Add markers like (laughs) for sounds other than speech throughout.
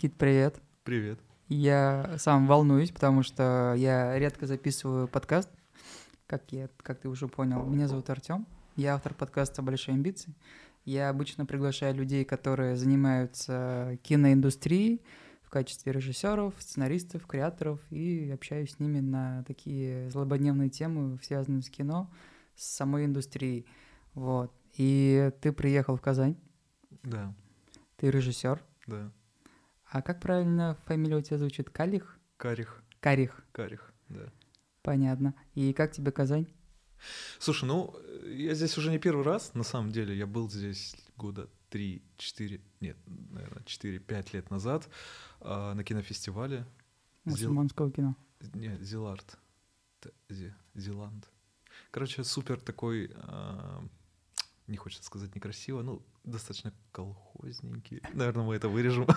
Никит, привет. Привет. Я сам волнуюсь, потому что я редко записываю подкаст, как, я, как ты уже понял. Меня зовут Артем, я автор подкаста «Большие амбиции». Я обычно приглашаю людей, которые занимаются киноиндустрией в качестве режиссеров, сценаристов, креаторов, и общаюсь с ними на такие злободневные темы, связанные с кино, с самой индустрией. Вот. И ты приехал в Казань. Да. Ты режиссер. Да. А как правильно фамилия у тебя звучит? Калих? Карих. Карих. Карих, да. Понятно. И как тебе Казань? Слушай, ну, я здесь уже не первый раз, на самом деле. Я был здесь года 3-4, нет, наверное, 4-5 лет назад э, на кинофестивале. Мусульманского Зил... кино. Нет, Зилард. Зиланд. Короче, супер такой... Э, не хочется сказать некрасиво, ну, достаточно колхозненький. Наверное, мы это вырежем. (laughs)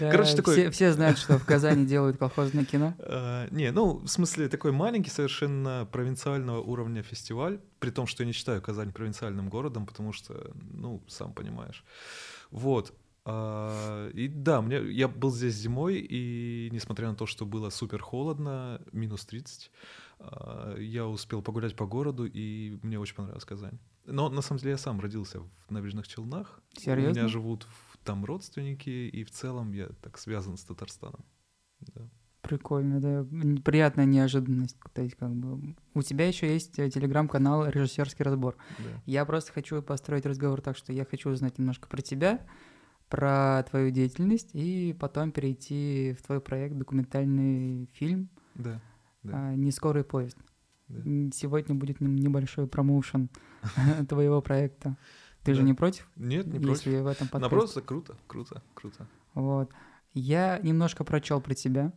Да, Короче, такой... все, все знают, что в Казани делают колхозное кино. Uh, (laughs) не, ну, в смысле, такой маленький, совершенно провинциального уровня фестиваль, при том, что я не считаю Казань провинциальным городом, потому что, ну, сам понимаешь. Вот. Uh, и да, мне, я был здесь зимой, и несмотря на то, что было супер холодно, минус 30, uh, я успел погулять по городу, и мне очень понравилась Казань. Но на самом деле я сам родился в Набережных Челнах. Серьезно? У меня живут там родственники, и в целом я так связан с Татарстаном. Да. Прикольно, да. Приятная неожиданность. То есть, как бы у тебя еще есть э, телеграм-канал Режиссерский разбор. Да. Я просто хочу построить разговор так, что я хочу узнать немножко про тебя, про твою деятельность, и потом перейти в твой проект документальный фильм да, да. «Не скорый поезд». Да. Сегодня будет небольшой промоушен (laughs) твоего проекта. Ты да. же не против? Нет, не если против. в этом подкасте? Наоборот, круто, круто, круто. Вот. Я немножко прочел про тебя.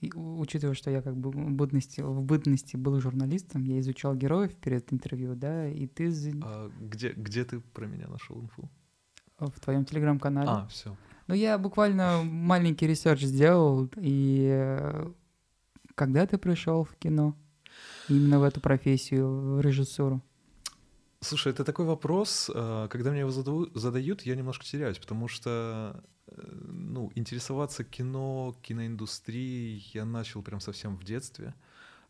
И, учитывая, что я как бы в бытности, в бытности был журналистом, я изучал героев перед интервью, да, и ты... А где, где ты про меня нашел инфу? В твоем телеграм-канале. А, все. Ну, я буквально маленький research сделал, и э, когда ты пришел в кино? Именно в эту профессию, в режиссуру? Слушай, это такой вопрос, э, когда мне его задают, я немножко теряюсь, потому что э, ну, интересоваться кино, киноиндустрией я начал прям совсем в детстве.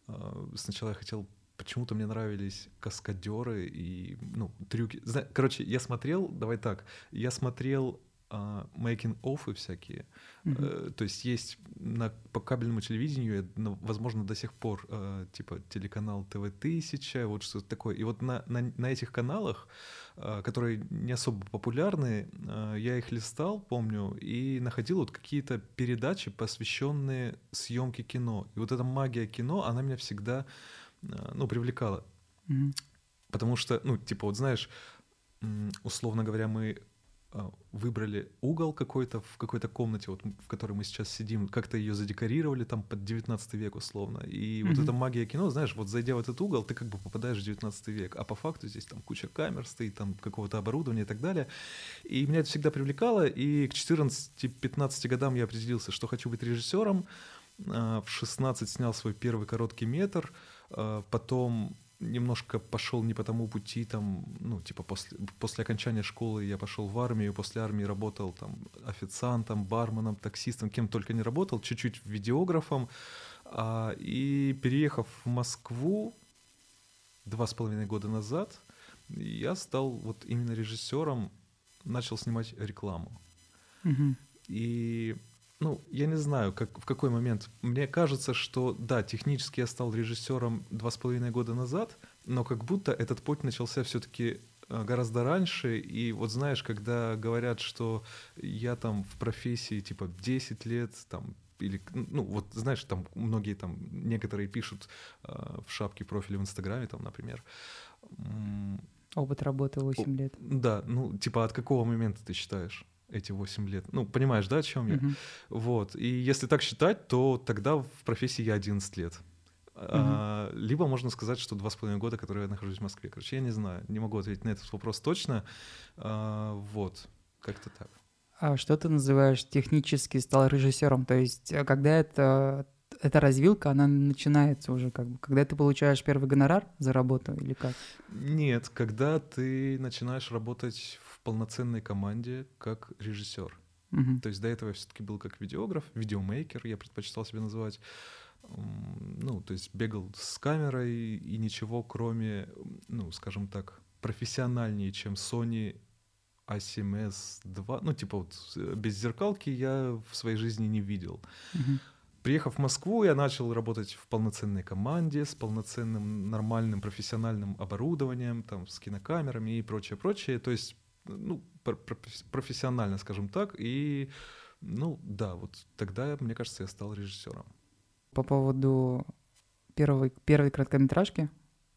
Э, сначала я хотел почему-то мне нравились каскадеры и ну, трюки. Короче, я смотрел, давай так, я смотрел making оффы всякие. Mm-hmm. То есть есть на, по кабельному телевидению, возможно, до сих пор э, типа телеканал ТВ-1000, вот что-то такое. И вот на, на, на этих каналах, э, которые не особо популярны, я их листал, помню, и находил вот какие-то передачи, посвященные съемке кино. И вот эта магия кино, она меня всегда ну, привлекала. Mm-hmm. Потому что, ну, типа, вот знаешь, условно говоря, мы а, выбрали угол какой-то в какой-то комнате, вот в которой мы сейчас сидим, как-то ее задекорировали там под 19 век условно. И mm-hmm. вот эта магия кино, знаешь, вот зайдя в этот угол, ты как бы попадаешь в 19 век, а по факту здесь там куча камер стоит, там какого-то оборудования и так далее. И меня это всегда привлекало, и к 14-15 годам я определился, что хочу быть режиссером. А, в 16 снял свой первый короткий метр, а, потом немножко пошел не по тому пути, там, ну, типа после, после окончания школы я пошел в армию, после армии работал там официантом, барменом, таксистом, кем только не работал, чуть-чуть видеографом, а, и переехав в Москву два с половиной года назад, я стал вот именно режиссером, начал снимать рекламу. Угу. И ну, я не знаю, как, в какой момент. Мне кажется, что да, технически я стал режиссером два с половиной года назад, но как будто этот путь начался все-таки э, гораздо раньше. И вот знаешь, когда говорят, что я там в профессии типа 10 лет, там или, ну, вот знаешь, там многие там, некоторые пишут э, в шапке профиля в Инстаграме, там, например. Опыт работы 8 лет. Да, ну, типа от какого момента ты считаешь? Эти 8 лет. Ну, понимаешь, да, о чем я? Uh-huh. Вот. И если так считать, то тогда в профессии я 11 лет. Uh-huh. А, либо можно сказать, что два с половиной года, которые я нахожусь в Москве. Короче, я не знаю, не могу ответить на этот вопрос точно. А, вот, как-то так. А что ты называешь технически стал режиссером? То есть, э, когда это эта развилка, она начинается уже как бы, когда ты получаешь первый гонорар за работу или как? Нет, когда ты начинаешь работать полноценной команде как режиссер. Мгм. То есть до этого я все-таки был как видеограф, видеомейкер, я предпочитал себя называть. Ну, то есть бегал с камерой и ничего, кроме, ну, скажем так, профессиональнее, чем Sony A7S 2. Ну, типа вот э, без зеркалки я в своей жизни не видел. Мгм. Приехав в Москву, я начал работать в полноценной команде с полноценным нормальным профессиональным оборудованием, там, с кинокамерами и прочее, прочее. То есть, ну, пр- пр- профессионально, скажем так. И, ну, да, вот тогда, мне кажется, я стал режиссером. По поводу первой, первой короткометражки,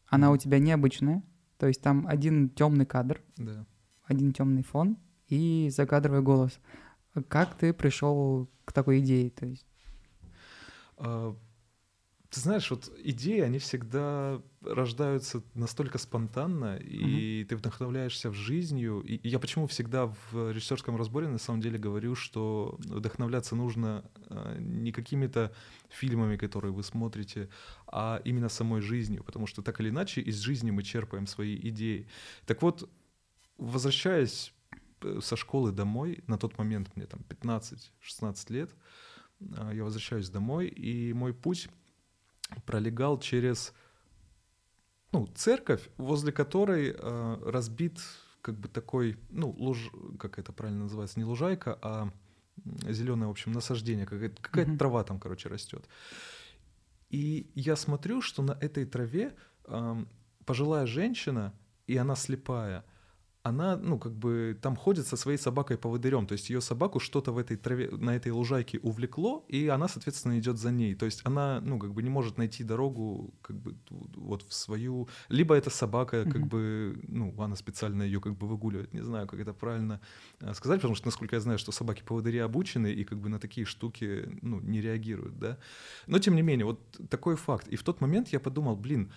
она у тебя необычная, то есть там один темный кадр, Да. один темный фон и закадровый голос. Как ты пришел к такой идее? То есть, А, Ты знаешь, вот идеи, они всегда рождаются настолько спонтанно, и ты вдохновляешься в жизнью. И и я почему всегда в режиссерском разборе на самом деле говорю, что вдохновляться нужно а, не какими-то фильмами, которые вы смотрите, а именно самой жизнью, потому что так или иначе из жизни мы черпаем свои идеи. Так вот, возвращаясь э, со школы домой, на тот момент мне там 15-16 лет, а, я возвращаюсь домой, и мой путь пролегал через ну, церковь, возле которой э, разбит как бы такой, ну, луж, как это правильно называется, не лужайка, а зеленое, в общем, насаждение, какая-то, какая-то Мгм. трава там, короче, растет. И я смотрю, что на этой траве ам, пожилая женщина, и она слепая, она, ну, как бы там ходит со своей собакой-поводырем, то есть ее собаку что-то в этой траве, на этой лужайке увлекло, и она, соответственно, идет за ней. То есть она, ну, как бы не может найти дорогу, как бы, вот в свою... Либо эта собака, как Мгм. бы, ну, она специально ее как бы выгуливает. Не знаю, как это правильно э, сказать, потому что, насколько я знаю, что собаки-поводыри обучены и как бы на такие штуки, ну, не реагируют, да. Но, тем не менее, вот такой факт. И в тот момент я подумал, блин,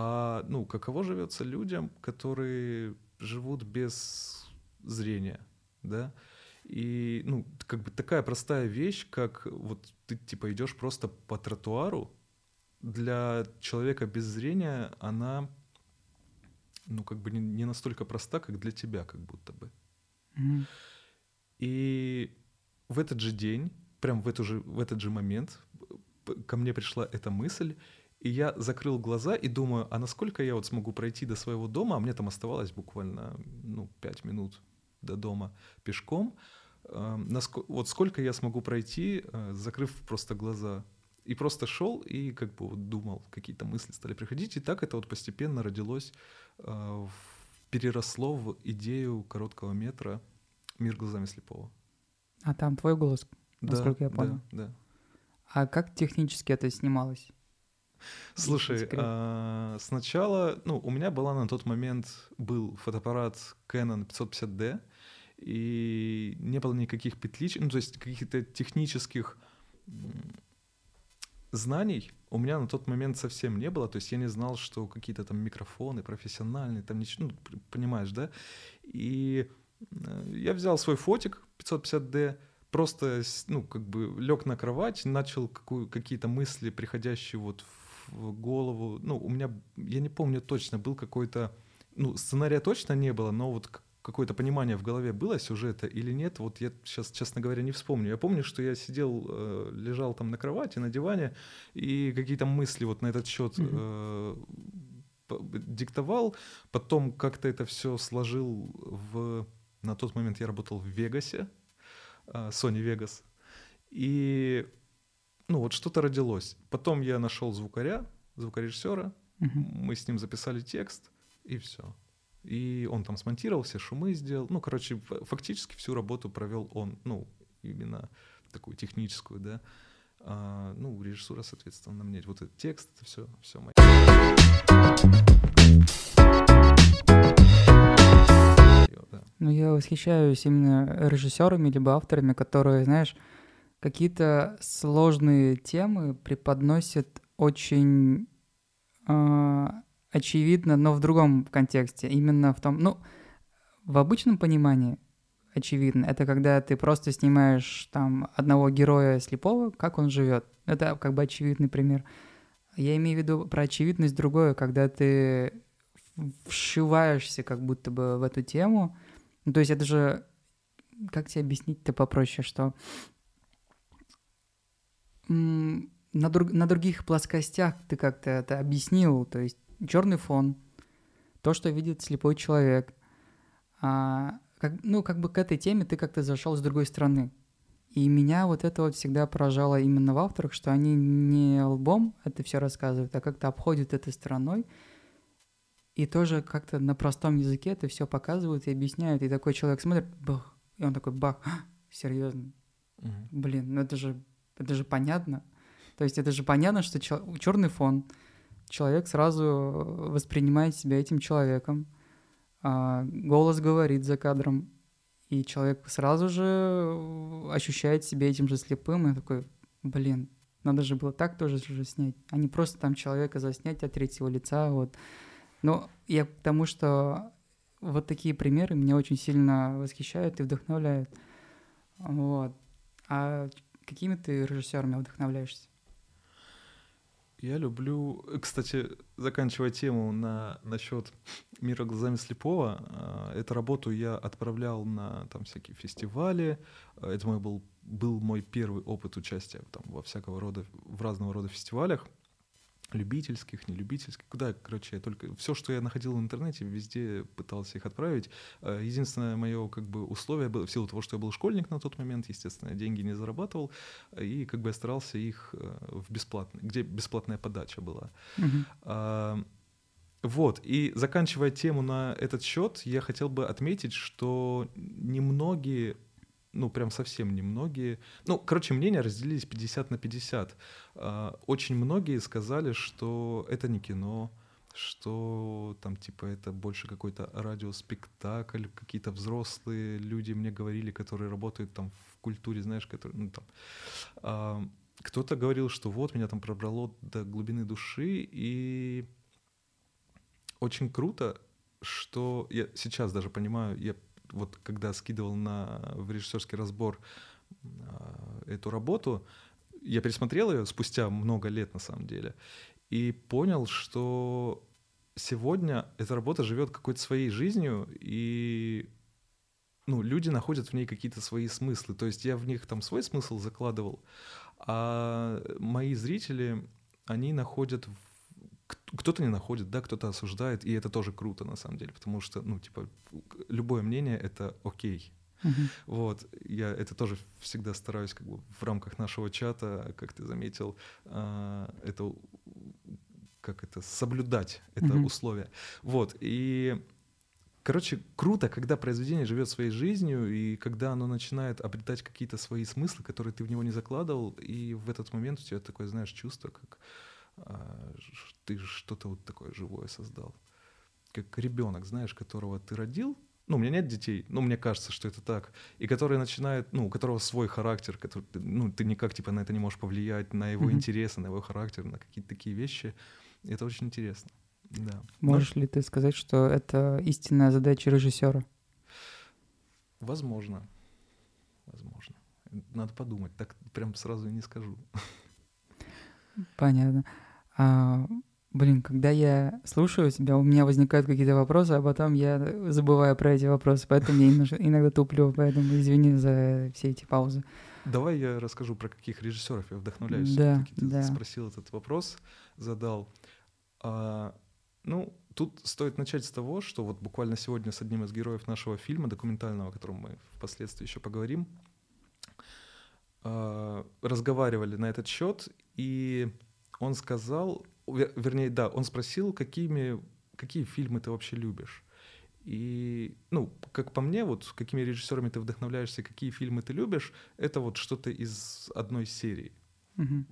а, ну, каково живется людям, которые живут без зрения, да? И, ну, как бы такая простая вещь, как вот ты, типа, идешь просто по тротуару, для человека без зрения она, ну, как бы не, не настолько проста, как для тебя, как будто бы. мгм. И в этот же день, прям в, эту же, в этот же момент ко мне пришла эта мысль, и я закрыл глаза и думаю, а насколько я вот смогу пройти до своего дома, а мне там оставалось буквально, ну, пять минут до дома пешком, э, наско- вот сколько я смогу пройти, э, закрыв просто глаза. И просто шел и как бы вот думал, какие-то мысли стали приходить, и так это вот постепенно родилось, э, переросло в идею короткого метра «Мир глазами слепого». А там твой голос. Да, Насколько я да, понял. Да, А как технически это снималось? Слушай, а, сначала, ну, у меня была на тот момент был фотоаппарат Canon 550D, и не было никаких петличек, ну, то есть каких-то технических знаний у меня на тот момент совсем не было, то есть я не знал, что какие-то там микрофоны профессиональные, там ничего, ну, понимаешь, да? И э, я взял свой фотик 550D, просто, ну, как бы лег на кровать, начал какую, какие-то мысли, приходящие вот в голову. Ну, у меня, я не помню точно, был какой-то, ну, сценария точно не было, но вот какое-то понимание в голове было сюжета или нет, вот я сейчас, честно говоря, не вспомню. Я помню, что я сидел, э, лежал там на кровати, на диване, и какие-то мысли вот на этот счет э, п- диктовал, потом как-то это все сложил в... На тот момент я работал в Вегасе, а, Sony Vegas, и ну вот что-то родилось. Потом я нашел звукаря, звукорежиссера, Мгм. мы с ним записали текст, и все. И он там смонтировал, все шумы сделал. Ну, короче, фактически всю работу провел он, ну, именно такую техническую, да. А, ну, режиссура, соответственно, на мне. Вот этот текст, это все, все мое. Ну, я восхищаюсь именно режиссерами либо авторами, которые, знаешь, какие-то сложные темы преподносят очень а, очевидно, но в другом контексте. Именно в том, ну, в обычном понимании очевидно, это когда ты просто снимаешь там одного героя слепого, как он живет. Это как бы очевидный пример. Я имею в виду про очевидность другое, когда ты вшиваешься как будто бы в эту тему. Ну, то есть это же как тебе объяснить-то попроще, что на, друг, на других плоскостях ты как-то это объяснил, то есть черный фон, то, что видит слепой человек. А, как, ну, как бы к этой теме ты как-то зашел с другой стороны. И меня вот это вот всегда поражало именно в авторах, что они не лбом это все рассказывают, а как-то обходят этой стороной. И тоже как-то на простом языке это все показывают и объясняют. И такой человек смотрит, бах, и он такой, бах, серьезно. Угу. Блин, ну это же, это же понятно. То есть это же понятно, что черный фон, человек сразу воспринимает себя этим человеком, а, голос говорит за кадром, и человек сразу же ощущает себя этим же слепым, и такой, блин, надо же было так тоже же снять, а не просто там человека заснять от третьего лица, вот. Но я к тому, что вот такие примеры меня очень сильно восхищают и вдохновляют. Вот. А какими ты режиссерами вдохновляешься? Я люблю, кстати, заканчивая тему на насчет мира глазами слепого. А, эту работу я отправлял на там всякие фестивали. Это мой был был мой первый опыт участия там во всякого рода в разного рода фестивалях любительских, нелюбительских, куда, короче, я только все, что я находил в интернете, везде пытался их отправить. Э, единственное мое как бы условие было в силу того, что я был школьник на тот момент, естественно, деньги не зарабатывал, и как бы я старался их э, в бесплатно, где бесплатная подача была. Uh-huh. Вот, и заканчивая тему на этот счет, я хотел бы отметить, что немногие ну, прям совсем немногие. Ну, короче, мнения разделились 50 на 50. А, очень многие сказали, что это не кино, что там типа это больше какой-то радиоспектакль, какие-то взрослые люди мне говорили, которые работают там в культуре, знаешь, которые, ну там. А, кто-то говорил, что вот меня там пробрало до глубины души, и очень круто, что я сейчас даже понимаю, я вот когда скидывал на, в режиссерский разбор а, эту работу, я пересмотрел ее спустя много лет на самом деле и понял, что сегодня эта работа живет какой-то своей жизнью и ну, люди находят в ней какие-то свои смыслы. То есть я в них там свой смысл закладывал, а мои зрители, они находят кто-то не находит, да, кто-то осуждает, и это тоже круто на самом деле, потому что, ну, типа, любое мнение — это окей. Uh-huh. Вот, я это тоже всегда стараюсь как бы в рамках нашего чата, как ты заметил, э, это как это соблюдать это uh-huh. условие. Вот и Короче, круто, когда произведение живет своей жизнью, и когда оно начинает обретать какие-то свои смыслы, которые ты в него не закладывал, и в этот момент у тебя такое, знаешь, чувство, как а, ты что-то вот такое живое создал. Как ребенок, знаешь, которого ты родил, ну, у меня нет детей, но мне кажется, что это так, и который начинает, ну, у которого свой характер, который, ну, ты никак, типа, на это не можешь повлиять, на его mm-hmm. интересы, на его характер, на какие-то такие вещи. И это очень интересно, да. Можешь но... ли ты сказать, что это истинная задача режиссера? Возможно, возможно. Надо подумать, так прям сразу и не скажу. Понятно. А, блин, когда я слушаю тебя, у меня возникают какие-то вопросы, а потом я забываю про эти вопросы, поэтому я иногда туплю, поэтому извини за все эти паузы. Давай я расскажу про каких режиссеров я вдохновляюсь. Да, ты да. спросил этот вопрос, задал. А, ну, тут стоит начать с того, что вот буквально сегодня с одним из героев нашего фильма документального, о котором мы впоследствии еще поговорим, а, разговаривали на этот счет, и он сказал, вернее, да, он спросил, какими, какие фильмы ты вообще любишь. И, ну, как по мне, вот какими режиссерами ты вдохновляешься, какие фильмы ты любишь, это вот что-то из одной серии. Mm-hmm.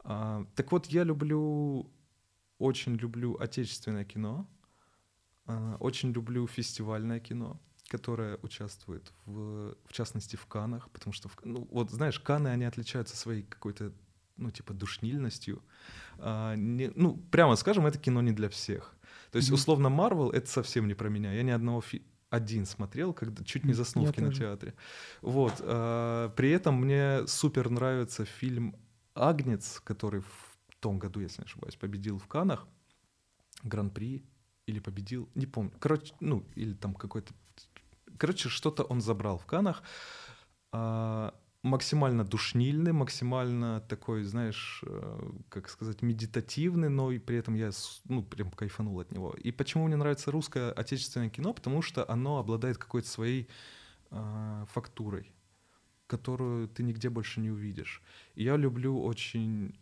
А, так вот, я люблю, очень люблю отечественное кино, а, очень люблю фестивальное кино, которое участвует в, в частности, в Канах, потому что, в, ну, вот знаешь, Каны, они отличаются своей какой-то ну, типа, душнильностью. А, не, ну, прямо скажем, это кино не для всех. То есть, mm-hmm. условно, Марвел — это совсем не про меня. Я ни одного фи- один смотрел, когда чуть не заснул Я в кинотеатре. Тоже. Вот. А, при этом мне супер нравится фильм «Агнец», который в том году, если не ошибаюсь, победил в Канах. Гран-при или победил, не помню. Короче, ну, или там какой-то короче, что-то он забрал в Канах. А, максимально душнильный, максимально такой, знаешь, э, как сказать, медитативный, но и при этом я, ну, прям кайфанул от него. И почему мне нравится русское отечественное кино? Потому что оно обладает какой-то своей э, фактурой, которую ты нигде больше не увидишь. И я люблю очень,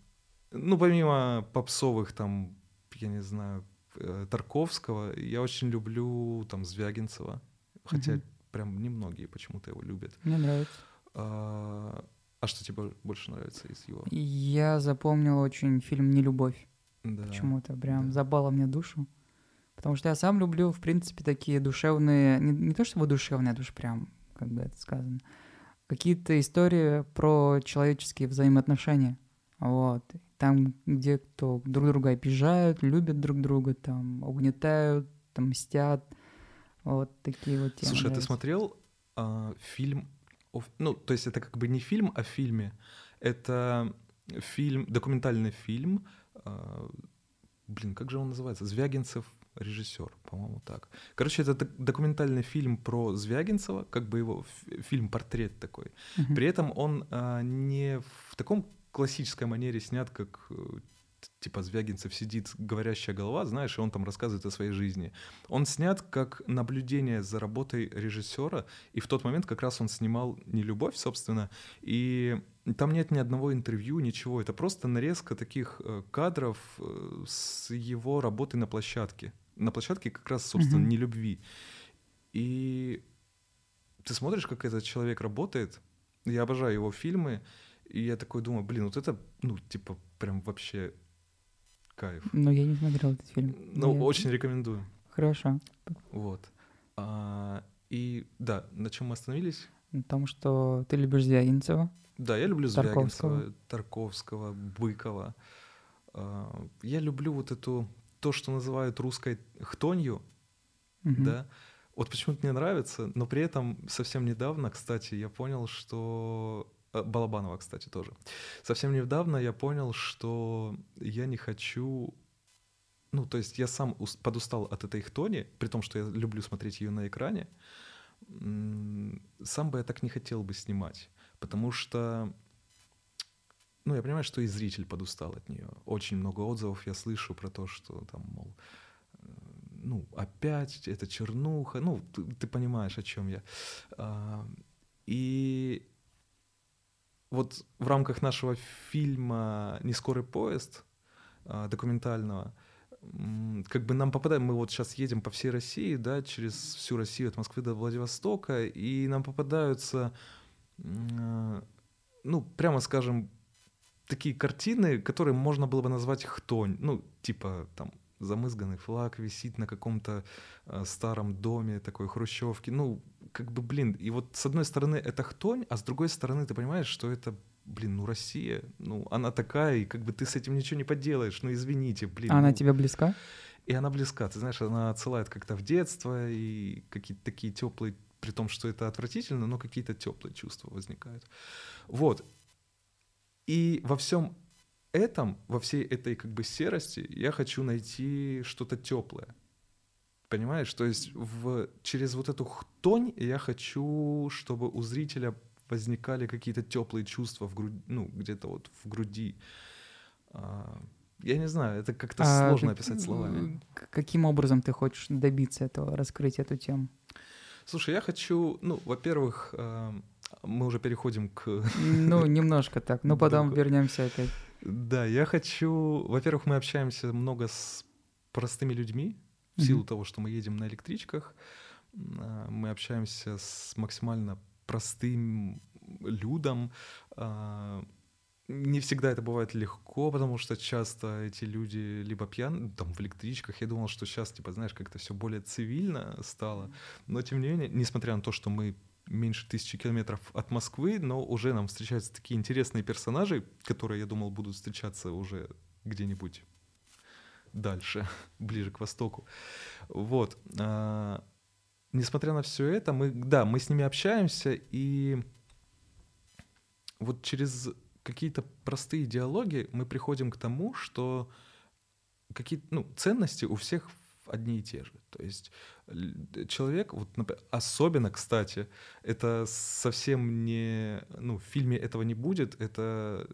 ну, помимо попсовых там, я не знаю, э, Тарковского, я очень люблю там Звягинцева, хотя mm-hmm. прям немногие почему-то его любят. Мне нравится. А, а что тебе больше нравится из его? Я запомнил очень фильм «Нелюбовь». Да. Почему-то прям да. забало мне душу. Потому что я сам люблю, в принципе, такие душевные... Не, не то чтобы душевные, это уж прям, как бы это сказано. Какие-то истории про человеческие взаимоотношения. Вот. Там, где кто друг друга обижают, любят друг друга, там, угнетают, там, мстят. Вот такие вот темы. Слушай, а ты смотрел а, фильм ну, то есть это как бы не фильм о фильме, это фильм, документальный фильм, э, блин, как же он называется? Звягинцев режиссер, по-моему, так. Короче, это документальный фильм про Звягинцева, как бы его фильм-портрет такой. Uh-huh. При этом он э, не в таком классической манере снят, как э, типа Звягинцев сидит, говорящая голова, знаешь, и он там рассказывает о своей жизни. Он снят как наблюдение за работой режиссера, и в тот момент как раз он снимал не любовь, собственно, и там нет ни одного интервью, ничего. Это просто нарезка таких э, кадров э, с его работы на площадке. На площадке как раз, собственно, mm-hmm. не любви. И ты смотришь, как этот человек работает. Я обожаю его фильмы. И я такой думаю, блин, вот это, ну, типа, прям вообще кайф. Но я не смотрел этот фильм. Ну, я... очень рекомендую. Хорошо. Вот. А, и да, на чем мы остановились? На том, что ты любишь Звягинцева. Да, я люблю Тарковского. Звягинцева, Тарковского, Быкова. А, я люблю вот эту, то, что называют русской хтонью, угу. да. Вот почему-то мне нравится, но при этом совсем недавно, кстати, я понял, что Балабанова, кстати, тоже. Совсем недавно я понял, что я не хочу... Ну, то есть я сам подустал от этой хтони, при том, что я люблю смотреть ее на экране. Сам бы я так не хотел бы снимать, потому что ну, я понимаю, что и зритель подустал от нее. Очень много отзывов я слышу про то, что там, мол, э, ну, опять это чернуха. Ну, ты, ты понимаешь, о чем я. А, и вот в рамках нашего фильма «Нескорый поезд» а, документального, как бы нам попадаем, мы вот сейчас едем по всей России, да, через всю Россию от Москвы до Владивостока, и нам попадаются, а, ну, прямо скажем, такие картины, которые можно было бы назвать хтонь, ну, типа там замызганный флаг висит на каком-то э, старом доме такой хрущевки. Ну, как бы, блин, и вот с одной стороны это хтонь, а с другой стороны ты понимаешь, что это блин, ну Россия, ну она такая, и как бы ты с этим ничего не поделаешь, ну извините, блин. А ну, она тебе близка? И она близка, ты знаешь, она отсылает как-то в детство, и какие-то такие теплые, при том, что это отвратительно, но какие-то теплые чувства возникают. Вот. И во всем этом, во всей этой как бы серости, я хочу найти что-то теплое. Понимаешь? То есть в, через вот эту хтонь я хочу, чтобы у зрителя возникали какие-то теплые чувства в груди, ну, где-то вот в груди. А, я не знаю, это как-то а сложно как, описать словами. Каким образом ты хочешь добиться этого, раскрыть эту тему? Слушай, я хочу, ну, во-первых, а, мы уже переходим к... Ну, немножко так, но (laughs) потом вернемся опять. Да, я хочу... Во-первых, мы общаемся много с простыми людьми, в силу mm-hmm. того, что мы едем на электричках. А, мы общаемся с максимально простым людом. А, не всегда это бывает легко, потому что часто эти люди либо пьяны, там в электричках. Я думал, что сейчас, типа, знаешь, как-то все более цивильно стало. Но тем не менее, несмотря на то, что мы меньше тысячи километров от Москвы, но уже нам встречаются такие интересные персонажи, которые, я думал, будут встречаться уже где-нибудь дальше, (laughs) ближе к востоку. Вот. А, несмотря на все это, мы, да, мы с ними общаемся, и вот через какие-то простые диалоги мы приходим к тому, что какие ну, ценности у всех одни и те же. То есть человек, вот, особенно, кстати, это совсем не, ну, в фильме этого не будет, это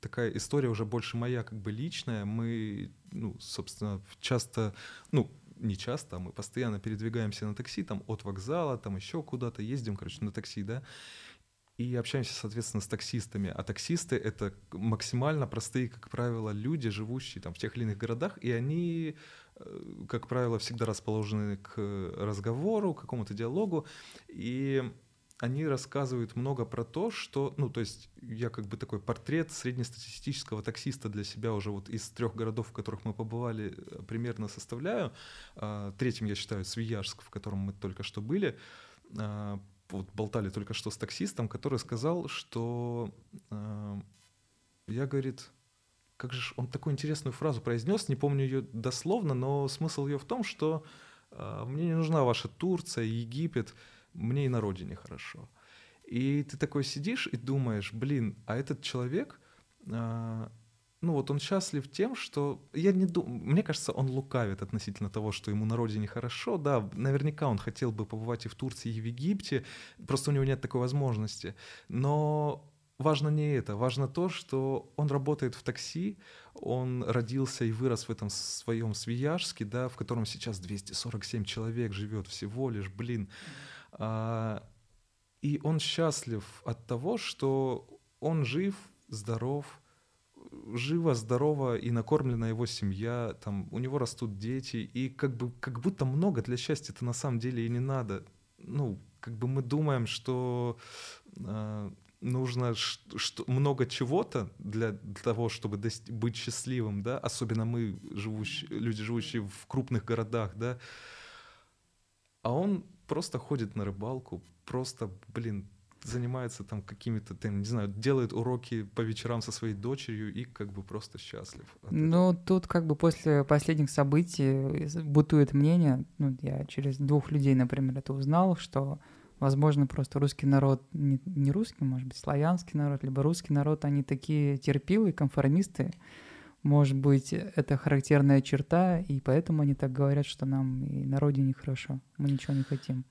такая история уже больше моя, как бы личная. Мы, ну, собственно, часто, ну, не часто, а мы постоянно передвигаемся на такси, там, от вокзала, там, еще куда-то ездим, короче, на такси, да, и общаемся, соответственно, с таксистами. А таксисты — это максимально простые, как правило, люди, живущие там в тех или иных городах, и они, как правило, всегда расположены к разговору, к какому-то диалогу, и они рассказывают много про то, что, ну, то есть я как бы такой портрет среднестатистического таксиста для себя уже вот из трех городов, в которых мы побывали, э, примерно составляю. А, третьим я считаю Свияжск, в котором мы только что были а, вот болтали только что с таксистом, который сказал, что э, я, говорит, как же он такую интересную фразу произнес, не помню ее дословно, но смысл ее в том, что э, мне не нужна ваша Турция, Египет, мне и на родине хорошо. И ты такой сидишь и думаешь, блин, а этот человек, э, ну вот он счастлив тем, что я не думаю, мне кажется, он лукавит относительно того, что ему на родине хорошо, да, наверняка он хотел бы побывать и в Турции, и в Египте, просто у него нет такой возможности, но важно не это, важно то, что он работает в такси, он родился и вырос в этом своем Свияжске, да, в котором сейчас 247 человек живет всего лишь, блин, а, и он счастлив от того, что он жив, здоров, жива, здорова и накормлена его семья, там у него растут дети, и как бы как будто много для счастья это на самом деле и не надо. Ну, как бы мы думаем, что э, нужно много чего-то для, того, чтобы быть счастливым, да, особенно мы, живущие, люди, живущие в крупных городах, да, а он просто ходит на рыбалку, просто, блин, занимается там какими-то, не знаю, делает уроки по вечерам со своей дочерью и как бы просто счастлив. Ну, тут как бы после последних событий бытует мнение, ну, я через двух людей, например, это узнал, что, возможно, просто русский народ, не, не русский, может быть, славянский народ, либо русский народ, они такие терпилы, конформисты, может быть, это характерная черта, и поэтому они так говорят, что нам и на родине хорошо, мы ничего не хотим.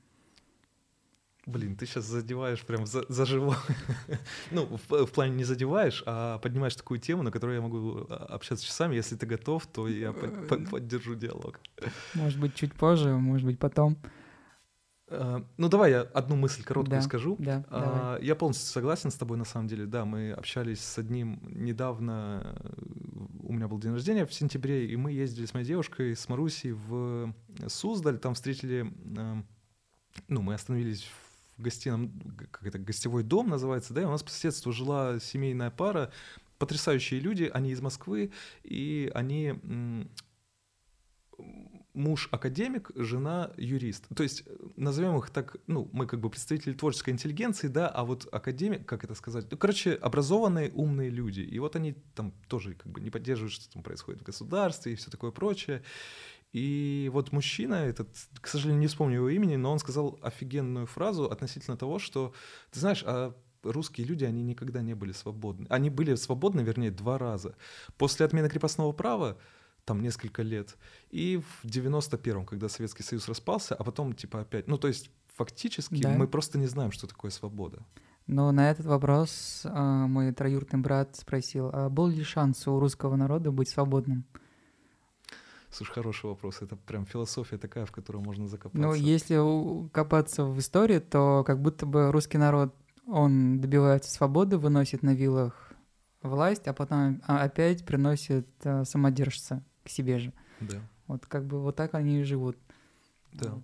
Блин, ты сейчас задеваешь прям за, за живое. (laughs) ну, в, в плане не задеваешь, а поднимаешь такую тему, на которую я могу а, общаться часами. Если ты готов, то я под, под, поддержу диалог. Может быть, чуть позже, может быть, потом. Uh, ну, давай я одну мысль короткую да, скажу. Да, uh, я полностью согласен с тобой, на самом деле. Да, мы общались с одним недавно. У меня был день рождения в сентябре, и мы ездили с моей девушкой, с Марусей в Суздаль. Там встретили... Uh, ну, мы остановились в гостином, как это, гостевой дом называется, да, и у нас по соседству жила семейная пара, потрясающие люди, они из Москвы, и они муж академик, жена юрист. То есть назовем их так, ну, мы как бы представители творческой интеллигенции, да, а вот академик, как это сказать, ну, короче, образованные, умные люди. И вот они там тоже как бы не поддерживают, что там происходит в государстве и все такое прочее. И вот мужчина этот, к сожалению, не вспомню его имени, но он сказал офигенную фразу относительно того, что, ты знаешь, а русские люди, они никогда не были свободны. Они были свободны, вернее, два раза. После отмены крепостного права, там несколько лет, и в 91-м, когда Советский Союз распался, а потом типа опять, ну то есть фактически да. мы просто не знаем, что такое свобода. Но на этот вопрос э, мой троюродный брат спросил, а был ли шанс у русского народа быть свободным? Слушай, хороший вопрос. Это прям философия такая, в которую можно закопаться. Ну, если копаться в истории, то как будто бы русский народ, он добивается свободы, выносит на вилах власть, а потом а, опять приносит а, самодержца к себе же. Да. Вот как бы вот так они и живут. Да. Вот.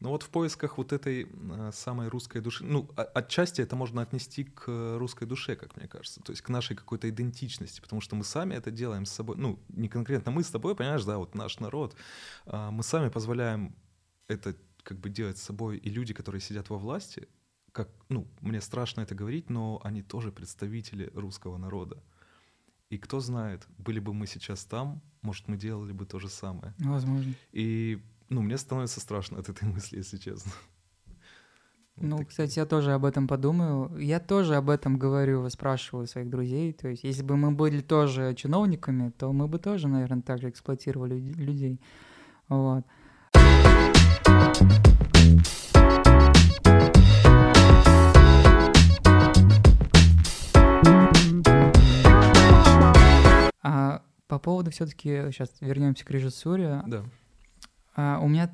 Ну вот в поисках вот этой а, самой русской души, ну отчасти это можно отнести к русской душе, как мне кажется, то есть к нашей какой-то идентичности, потому что мы сами это делаем с собой, ну не конкретно мы с тобой, понимаешь, да, вот наш народ, а, мы сами позволяем это как бы делать с собой, и люди, которые сидят во власти, как, ну, мне страшно это говорить, но они тоже представители русского народа. И кто знает, были бы мы сейчас там, может, мы делали бы то же самое. Возможно. И ну, мне становится страшно от этой (laughs) мысли, если честно. (laughs) Ну, такие. кстати, я тоже об этом подумаю. Я тоже об этом говорю, спрашиваю своих друзей. То есть, если бы мы были тоже чиновниками, то мы бы тоже, наверное, так же эксплуатировали людей. Вот. А по поводу все-таки, сейчас вернемся к режиссуре. Да. А, у меня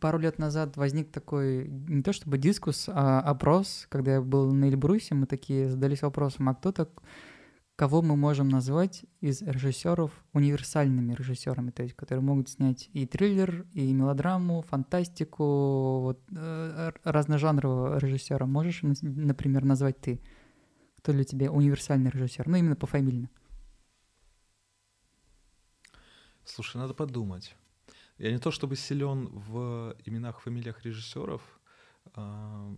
пару лет назад возник такой, не то чтобы дискус, а опрос, когда я был на Эльбрусе, мы такие задались вопросом, а кто так, кого мы можем назвать из режиссеров универсальными режиссерами, то есть которые могут снять и триллер, и мелодраму, фантастику, вот, э, разножанрового режиссера. Можешь, например, назвать ты? Кто для тебя универсальный режиссер? Ну, именно пофамильно. Слушай, надо подумать. Я не то чтобы силен в именах, фамилиях режиссеров. а,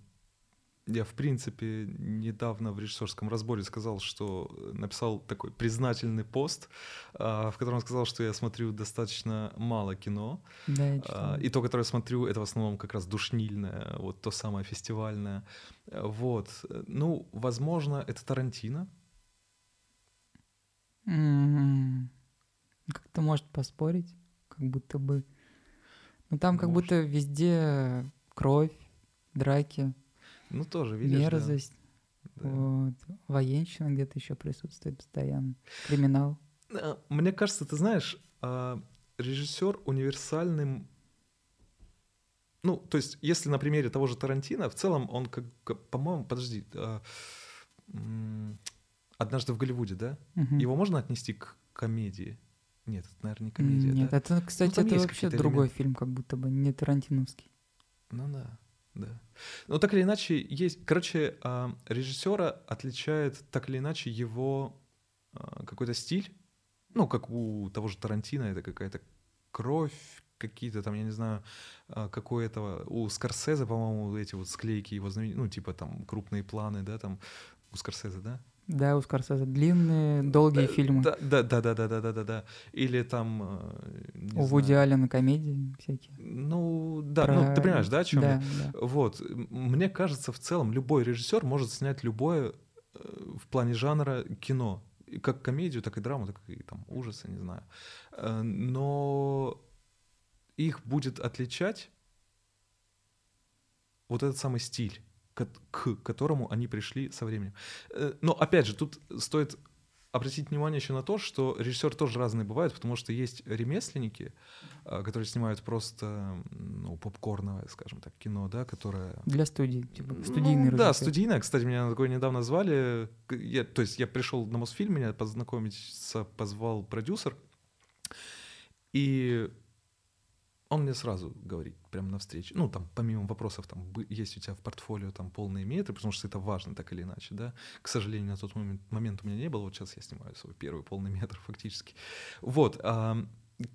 Я, в принципе, недавно в режиссерском разборе сказал, что написал такой признательный пост, а, в котором сказал, что я смотрю достаточно мало кино. Да, А. И то, которое я смотрю, это в основном как раз душнильное, вот то самое фестивальное. Э, Вот. Ну, возможно, это Тарантино. М, Как-то может поспорить, как будто бы. Ну там как Может. будто везде кровь, драки, Ну, тоже, видишь, мерзость, Да. вот. военщина где-то еще присутствует постоянно, криминал. А, Мне кажется, ты знаешь, а, режиссер универсальным. Ну, то есть, если на примере того же Тарантино, в целом он, как, как- по-моему, подожди, а, однажды в Голливуде, да? Мгм. Его можно отнести к комедии? Нет, это, наверное, не комедия, Нет, да? это, кстати, там это вообще другой элементы. фильм, как будто бы, не Тарантиновский. Ну да, да. Ну, так или иначе, есть. Короче, а, режиссера отличает так или иначе его а, какой-то стиль. Ну, как у того же Тарантино, это какая-то кровь, какие-то там, я не знаю, а, какой этого. У Скорсезе, по-моему, эти вот склейки его знаменитые, ну, типа там крупные планы, да, там у Скорсезе, да? Да, у Скорсезе длинные, э, долгие да, фильмы. Да, да, да, да, да, да, да, да. Или там... Э, у Вуди Аллена комедии всякие. Ну, да, ну, Про... ну, ты понимаешь, да, о чем да, я? Да. Вот. Мне кажется, в целом любой режиссер может снять любое в плане жанра кино. Как комедию, так и драму, так и там ужасы, не знаю. Но их будет отличать вот этот самый стиль к которому они пришли со временем. Э, Но опять же, тут стоит обратить внимание еще на то, что режиссер тоже разные бывают, потому что есть ремесленники, а, которые снимают просто ну, попкорновое, скажем так, кино, да, которое... Для студии, типа Ну, студийный Да, режиссер. студийное. Кстати, меня такое недавно звали. Я, то есть я пришел на Мосфильм, меня познакомиться позвал продюсер, и он мне сразу говорит, прямо на встрече, ну, там, помимо вопросов, там, есть у тебя в портфолио там полные метры, потому что это важно так или иначе, да. К сожалению, на тот момент, момент у меня не было, вот сейчас я снимаю свой первый полный метр фактически. Вот, ам,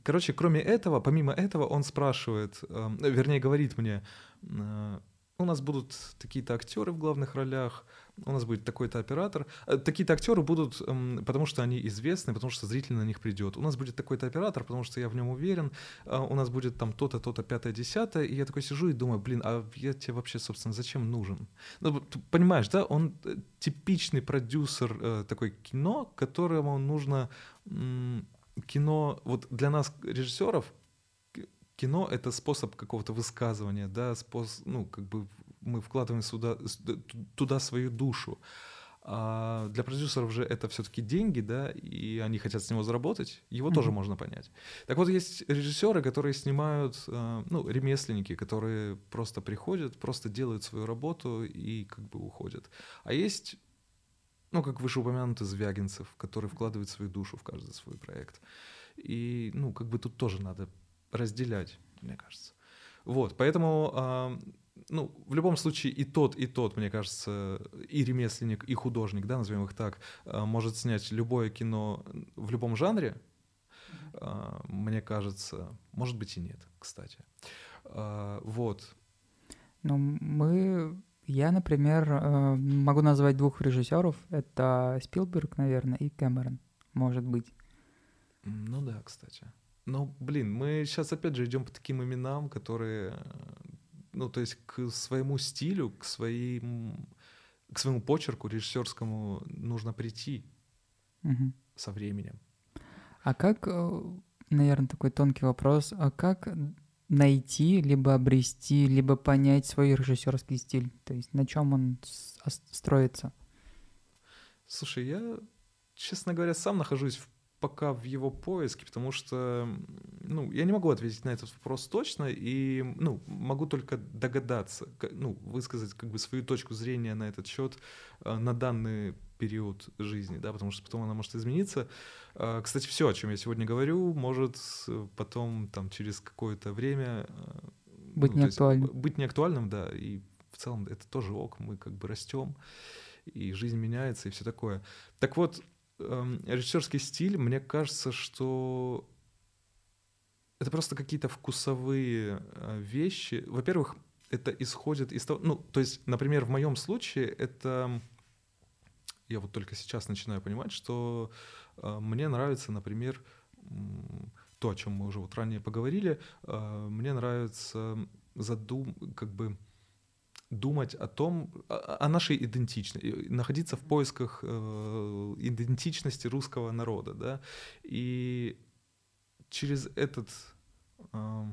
короче, кроме этого, помимо этого, он спрашивает, ам, вернее, говорит мне, э, у нас будут такие-то актеры в главных ролях, у нас будет такой-то оператор. Э, Такие-то актеры будут, м, потому что они известны, потому что зритель на них придет. У нас будет такой-то оператор, потому что я в нем уверен. А У нас будет там то-то, то-то, пятое, десятое. И я такой сижу и думаю, блин, а я тебе вообще, собственно, зачем нужен? Ну, понимаешь, да, он э, типичный продюсер э, такой кино, которому нужно кино, вот для нас, режиссеров, кино — это способ какого-то высказывания, да, способ, ну, как бы мы вкладываем сюда, туда свою душу. А для продюсеров же это все-таки деньги, да, и они хотят с него заработать, его тоже Мгм. можно понять. Так вот, есть режиссеры, которые снимают, э, ну, ремесленники, которые просто приходят, просто делают свою работу и как бы уходят. А есть, ну, как вышеупомянутый Звягинцев, который вкладывает свою душу в каждый свой проект. И, ну, как бы тут тоже надо разделять, мне кажется. Вот, поэтому, а, ну, в любом случае и тот, и тот, мне кажется, и ремесленник, и художник, да, назовем их так, а, может снять любое кино в любом жанре, а, мне кажется, может быть и нет, кстати. Вот. Ну, мы... Я, например, могу назвать двух режиссеров. Это Спилберг, наверное, и Кэмерон, может быть. Ну да, кстати. Но, блин, мы сейчас опять же идем по таким именам, которые, ну, то есть к своему стилю, к своим, к своему почерку режиссерскому нужно прийти Мгм. со временем. А как, э, наверное, такой тонкий вопрос. А как найти, либо обрести, либо понять свой режиссерский стиль? То есть на чем он строится? Слушай, я, честно говоря, сам нахожусь в пока в его поиске, потому что, ну, я не могу ответить на этот вопрос точно, и, ну, могу только догадаться, ну, высказать как бы свою точку зрения на этот счет э, на данный период жизни, да, потому что потом она может измениться. Э, кстати, все, о чем я сегодня говорю, может потом там через какое-то время э, быть ну, неактуальным. Быть неактуальным, да, и в целом это тоже ок, мы как бы растем, и жизнь меняется, и все такое. Так вот, режиссерский стиль, мне кажется, что это просто какие-то вкусовые э, вещи. Во-первых, это исходит из того, ну, то есть, например, в моем случае это я вот только сейчас начинаю понимать, что э, мне нравится, например, то, о чем мы уже вот ранее поговорили, э, мне нравится задум, как бы думать о том, о нашей идентичности, находиться в поисках э, идентичности русского народа, да, и через этот, э,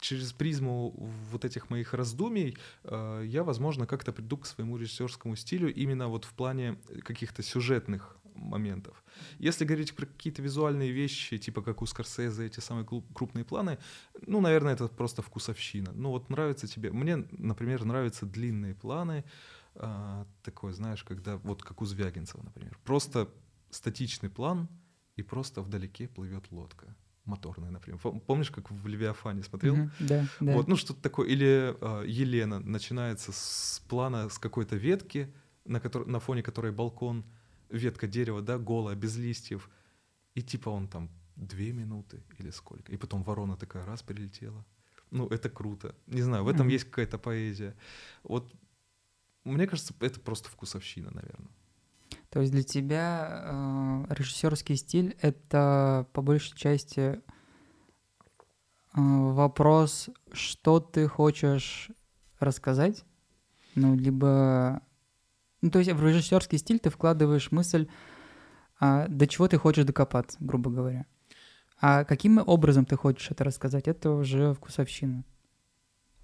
через призму вот этих моих раздумий э, я, возможно, как-то приду к своему режиссерскому стилю именно вот в плане каких-то сюжетных моментов. Если говорить про какие-то визуальные вещи, типа как у Скорсезе, эти самые крупные планы, ну, наверное, это просто вкусовщина. Ну, вот нравится тебе... Мне, например, нравятся длинные планы, а, такой, знаешь, когда... Вот как у Звягинцева, например. Просто статичный план, и просто вдалеке плывет лодка моторная, например. Помнишь, как в Левиафане смотрел? Mm-hmm, да, да. Вот, ну что-то такое. Или э, Елена начинается с плана с какой-то ветки, на, на фоне которой балкон, ветка дерева, да, голая, без листьев, и типа он там две минуты или сколько, и потом ворона такая раз прилетела. Ну, это круто. Не знаю, в этом mm-hmm. есть какая-то поэзия. Вот мне кажется, это просто вкусовщина, наверное. То есть для тебя э, режиссерский стиль это по большей части э, вопрос, что ты хочешь рассказать, ну, либо ну, то есть в режиссерский стиль ты вкладываешь мысль, а, до чего ты хочешь докопаться, грубо говоря. А каким образом ты хочешь это рассказать, это уже вкусовщина.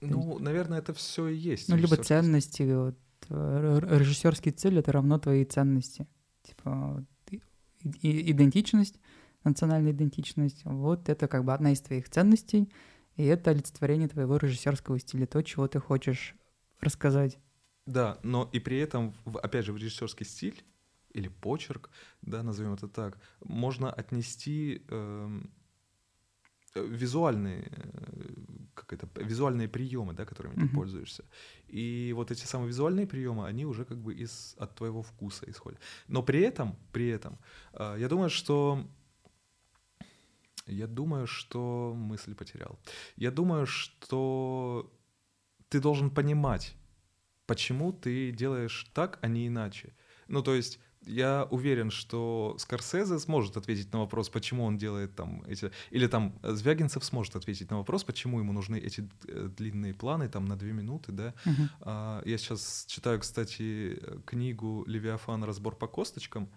Ну, есть, наверное, это все и есть. Ну, либо ценности. Вот, режиссерский цель это равно твои ценности. Типа идентичность, национальная идентичность. Вот это как бы одна из твоих ценностей, и это олицетворение твоего режиссерского стиля, то, чего ты хочешь рассказать. Да, но и при этом, опять же, в режиссерский стиль или почерк, да, назовем это так, можно отнести эм, э, визуальные, э, как это, визуальные приемы, да, которыми mm-hmm. ты пользуешься. И вот эти самые визуальные приемы, они уже как бы из, от твоего вкуса исходят. Но при этом, при этом, э, я думаю, что я думаю, что мысль потерял. Я думаю, что ты должен понимать, почему ты делаешь так, а не иначе. Ну, то есть я уверен, что Скорсезе сможет ответить на вопрос, почему он делает там эти... Или там Звягинцев сможет ответить на вопрос, почему ему нужны эти э, длинные планы там на две минуты, да. Uh-huh. Я сейчас читаю, кстати, книгу «Левиафан. Разбор по косточкам».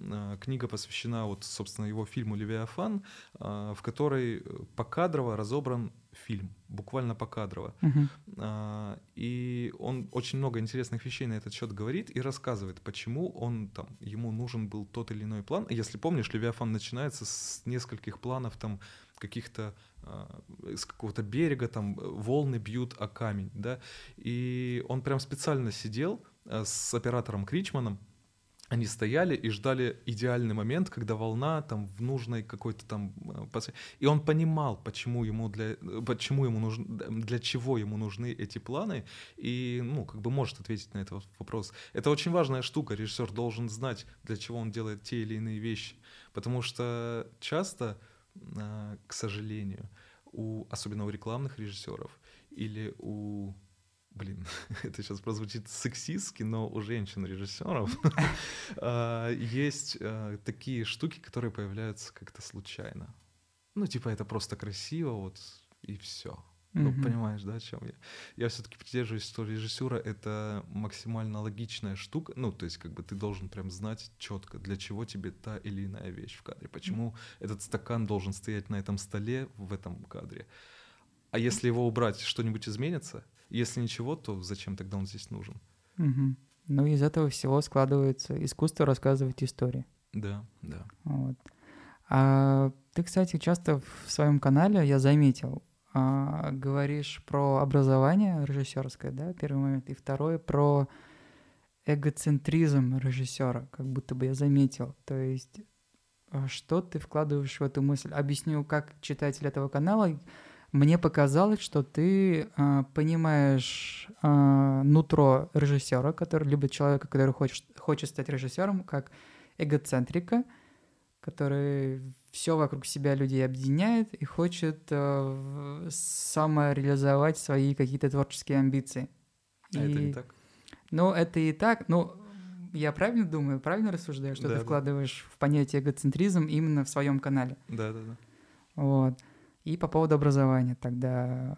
А, книга посвящена вот, собственно, его фильму «Левиафан», а, в которой покадрово разобран фильм, буквально покадрово. Uh-huh. И он очень много интересных вещей на этот счет говорит и рассказывает, почему он там, ему нужен был тот или иной план. Если помнишь, Левиафан начинается с нескольких планов там каких-то с какого-то берега там волны бьют о камень, да, и он прям специально сидел с оператором Кричманом, они стояли и ждали идеальный момент, когда волна там в нужной какой-то там... Э, и он понимал, почему ему для, почему ему нужны, для чего ему нужны эти планы, и, ну, как бы может ответить на этот вопрос. Это очень важная штука, режиссер должен знать, для чего он делает те или иные вещи, потому что часто, э, к сожалению, у, особенно у рекламных режиссеров или у блин, (laughs) это сейчас прозвучит сексистски, но у женщин-режиссеров (laughs) а, есть а, такие штуки, которые появляются как-то случайно. Ну, типа, это просто красиво, вот, и все. Ну, понимаешь, да, о чем я? Я все-таки придерживаюсь, что режиссура это максимально логичная штука. Ну, то есть, как бы ты должен прям знать четко, для чего тебе та или иная вещь в кадре. Почему этот стакан должен стоять на этом столе в этом кадре. А если его убрать, что-нибудь изменится? Если ничего, то зачем тогда он здесь нужен? Угу. Ну, из этого всего складывается искусство рассказывать истории. Да, да. Вот. А ты, кстати, часто в своем канале, я заметил, а, говоришь про образование режиссерское, да, первый момент, и второй про эгоцентризм режиссера, как будто бы я заметил. То есть, а, что ты вкладываешь в эту мысль? Объясню, как читатель этого канала. Мне показалось, что ты а, понимаешь а, нутро режиссера, который либо человека, который хочет, хочет стать режиссером, как эгоцентрика, который все вокруг себя людей объединяет и хочет э, самореализовать свои какие-то творческие амбиции. А и... это не так? Ну, это и так. Ну, я правильно думаю, правильно рассуждаю, что да, ты да. вкладываешь в понятие эгоцентризм именно в своем канале. Да, да, да. Вот. И по поводу образования тогда,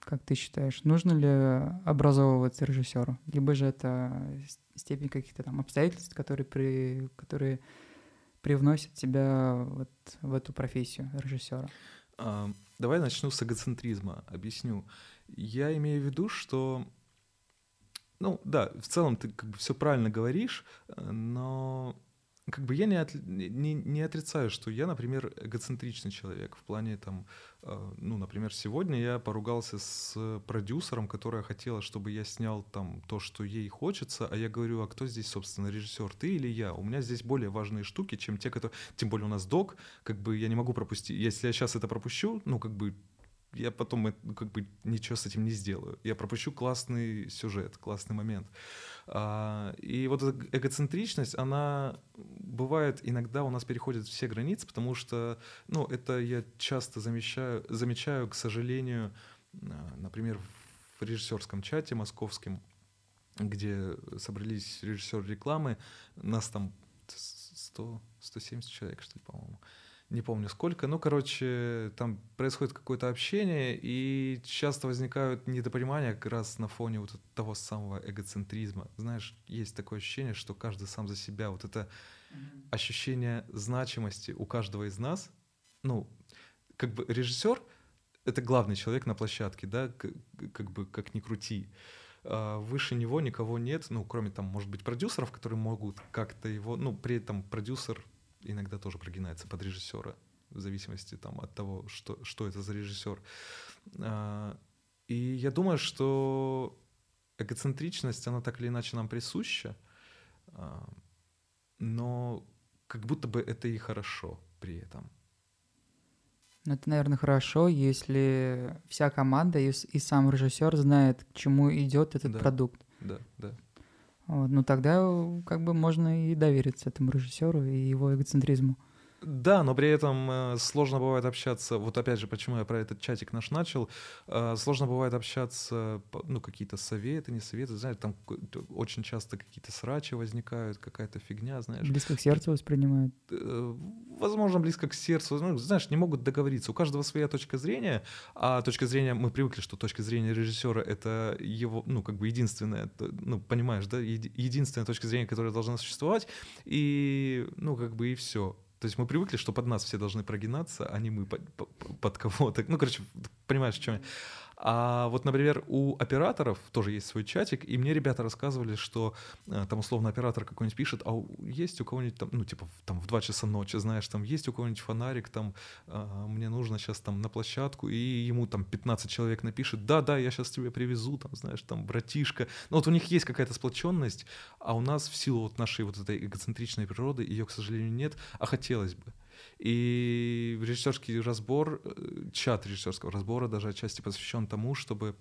как ты считаешь, нужно ли образовываться режиссеру? Либо же это степень каких-то там обстоятельств, которые, при, которые привносит тебя вот в эту профессию режиссера? А, давай начну с эгоцентризма, объясню. Я имею в виду, что ну да, в целом ты как бы все правильно говоришь, но как бы я не, от, не, не отрицаю, что я, например, эгоцентричный человек в плане там, э, ну, например, сегодня я поругался с продюсером, которая хотела, чтобы я снял там то, что ей хочется, а я говорю, а кто здесь, собственно, режиссер, ты или я? У меня здесь более важные штуки, чем те, которые, тем более у нас док, как бы я не могу пропустить, если я сейчас это пропущу, ну, как бы я потом как бы ничего с этим не сделаю. Я пропущу классный сюжет, классный момент. А, и вот эта эгоцентричность, она бывает иногда у нас переходит все границы, потому что, ну, это я часто замечаю, замечаю, к сожалению, а, например, в режиссерском чате московском, где собрались режиссеры рекламы, нас там 100, 170 человек, что ли, по-моему не помню сколько, ну, короче, там происходит какое-то общение, и часто возникают недопонимания как раз на фоне вот того самого эгоцентризма. Знаешь, есть такое ощущение, что каждый сам за себя, вот это mm-hmm. ощущение значимости у каждого из нас, ну, как бы режиссер — это главный человек на площадке, да, как, как бы, как ни крути. А выше него никого нет, ну, кроме там, может быть, продюсеров, которые могут как-то его, ну, при этом продюсер иногда тоже прогинается под режиссера, в зависимости там, от того, что, что это за режиссер. А, и я думаю, что эгоцентричность, она так или иначе нам присуща, а, но как будто бы это и хорошо при этом. Ну, это, наверное, хорошо, если вся команда и, и сам режиссер знает, к чему идет этот да, продукт. Да, да. Вот, ну тогда как бы можно и довериться этому режиссеру и его эгоцентризму. Да, но при этом э, сложно бывает общаться. Вот опять же, почему я про этот чатик наш начал. Э, сложно бывает общаться, ну, какие-то советы, не советы, знаешь, там очень часто какие-то срачи возникают, какая-то фигня, знаешь. Близко к сердцу воспринимают. Э, возможно, близко к сердцу. Ну, знаешь, не могут договориться. У каждого своя точка зрения, а точка зрения, мы привыкли, что точка зрения режиссера — это его, ну, как бы единственная, ну, понимаешь, да, единственная точка зрения, которая должна существовать, и, ну, как бы и все. То есть мы привыкли, что под нас все должны прогинаться, а не мы под, под, кого-то. Ну, короче, понимаешь, в чем я. А вот, например, у операторов тоже есть свой чатик, и мне ребята рассказывали, что э, там условно оператор какой-нибудь пишет, а есть у кого-нибудь там, ну, типа, там в 2 часа ночи, знаешь, там есть у кого-нибудь фонарик, там, э, мне нужно сейчас там на площадку, и ему там 15 человек напишет, да-да, я сейчас тебе привезу, там, знаешь, там, братишка. Ну, вот у них есть какая-то сплоченность, а у нас в силу вот нашей вот этой эгоцентричной природы ее, к сожалению, нет, а хотелось бы. И режиссерский разбор, э, чат режиссерского разбора даже отчасти посвящен тому, чтобы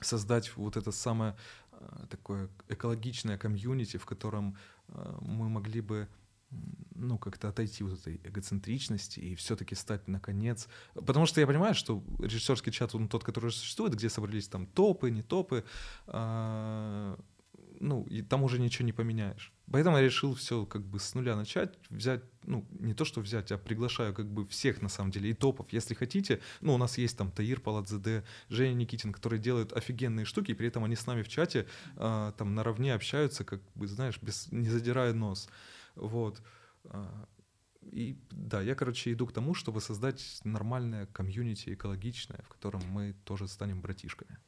создать вот это самое э, такое экологичное комьюнити, в котором э, мы могли бы ну, как-то отойти вот этой эгоцентричности и все-таки стать, наконец... Потому что я понимаю, что режиссерский чат, он тот, который существует, где собрались там топы, не топы, а, ну, и там уже ничего не поменяешь. Поэтому я решил все как бы с нуля начать, взять, ну, не то, что взять, а приглашаю как бы всех, на самом деле, и топов. Если хотите, ну, у нас есть там Таир Паладзе, Женя Никитин, которые делают офигенные штуки, и при этом они с нами в чате э, там наравне общаются, как бы, знаешь, без, не задирая нос. Вот. А, и да, я, короче, иду к тому, чтобы создать нормальное комьюнити экологичное, в котором мы тоже станем братишками.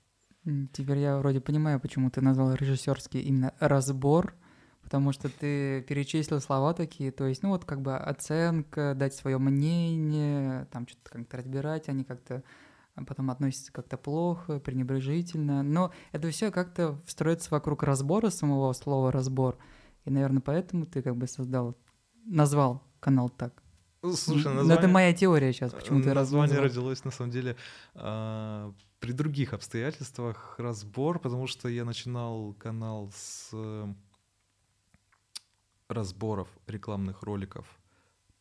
Теперь я вроде понимаю, почему ты назвал режиссерский именно разбор, потому что ты перечислил слова такие, то есть, ну вот как бы оценка, дать свое мнение, там что-то как-то разбирать, они как-то потом относятся как-то плохо, пренебрежительно, но это все как-то строится вокруг разбора самого слова разбор, и, наверное, поэтому ты как бы создал, назвал канал так. Слушай, название... Но это моя теория сейчас, почему ты Название родилось, на самом деле, а, при других обстоятельствах разбор, потому что я начинал канал с э, разборов рекламных роликов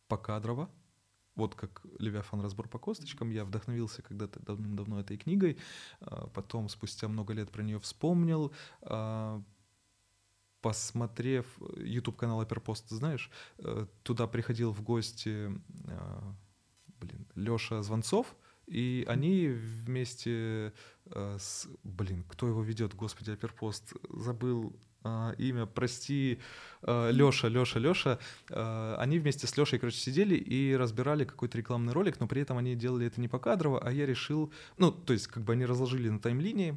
по кадрово. Вот как Левиафан разбор по косточкам. Я вдохновился когда-то давно этой книгой. А, потом, спустя много лет про нее вспомнил. А, посмотрев YouTube канал Аперпост, знаешь, э, туда приходил в гости блин, Леша Звонцов, и они вместе э, с... Блин, кто его ведет, господи, Аперпост, забыл э, имя, прости, э, Леша, Леша, Леша. Э, они вместе с Лешей, короче, сидели и разбирали какой-то рекламный ролик, но при этом они делали это не по кадрово, а я решил... Ну, то есть, как бы они разложили на таймлинии,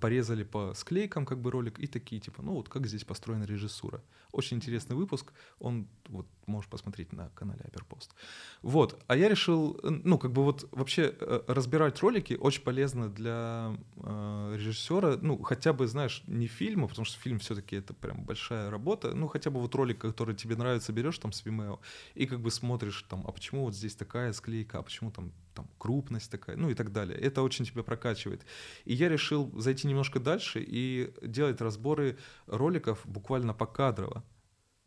порезали по склейкам как бы ролик и такие типа, ну вот как здесь построена режиссура. Очень интересный выпуск, он вот можешь посмотреть на канале Аперпост. Вот, а я решил, ну, как бы вот вообще э, разбирать ролики очень полезно для э, режиссера, ну, хотя бы, знаешь, не фильма, потому что фильм все-таки это прям большая работа, ну, хотя бы вот ролик, который тебе нравится, берешь там с Vimeo и как бы смотришь там, а почему вот здесь такая склейка, а почему там, там крупность такая, ну и так далее. Это очень тебя прокачивает. И я решил зайти немножко дальше и делать разборы роликов буквально покадрово.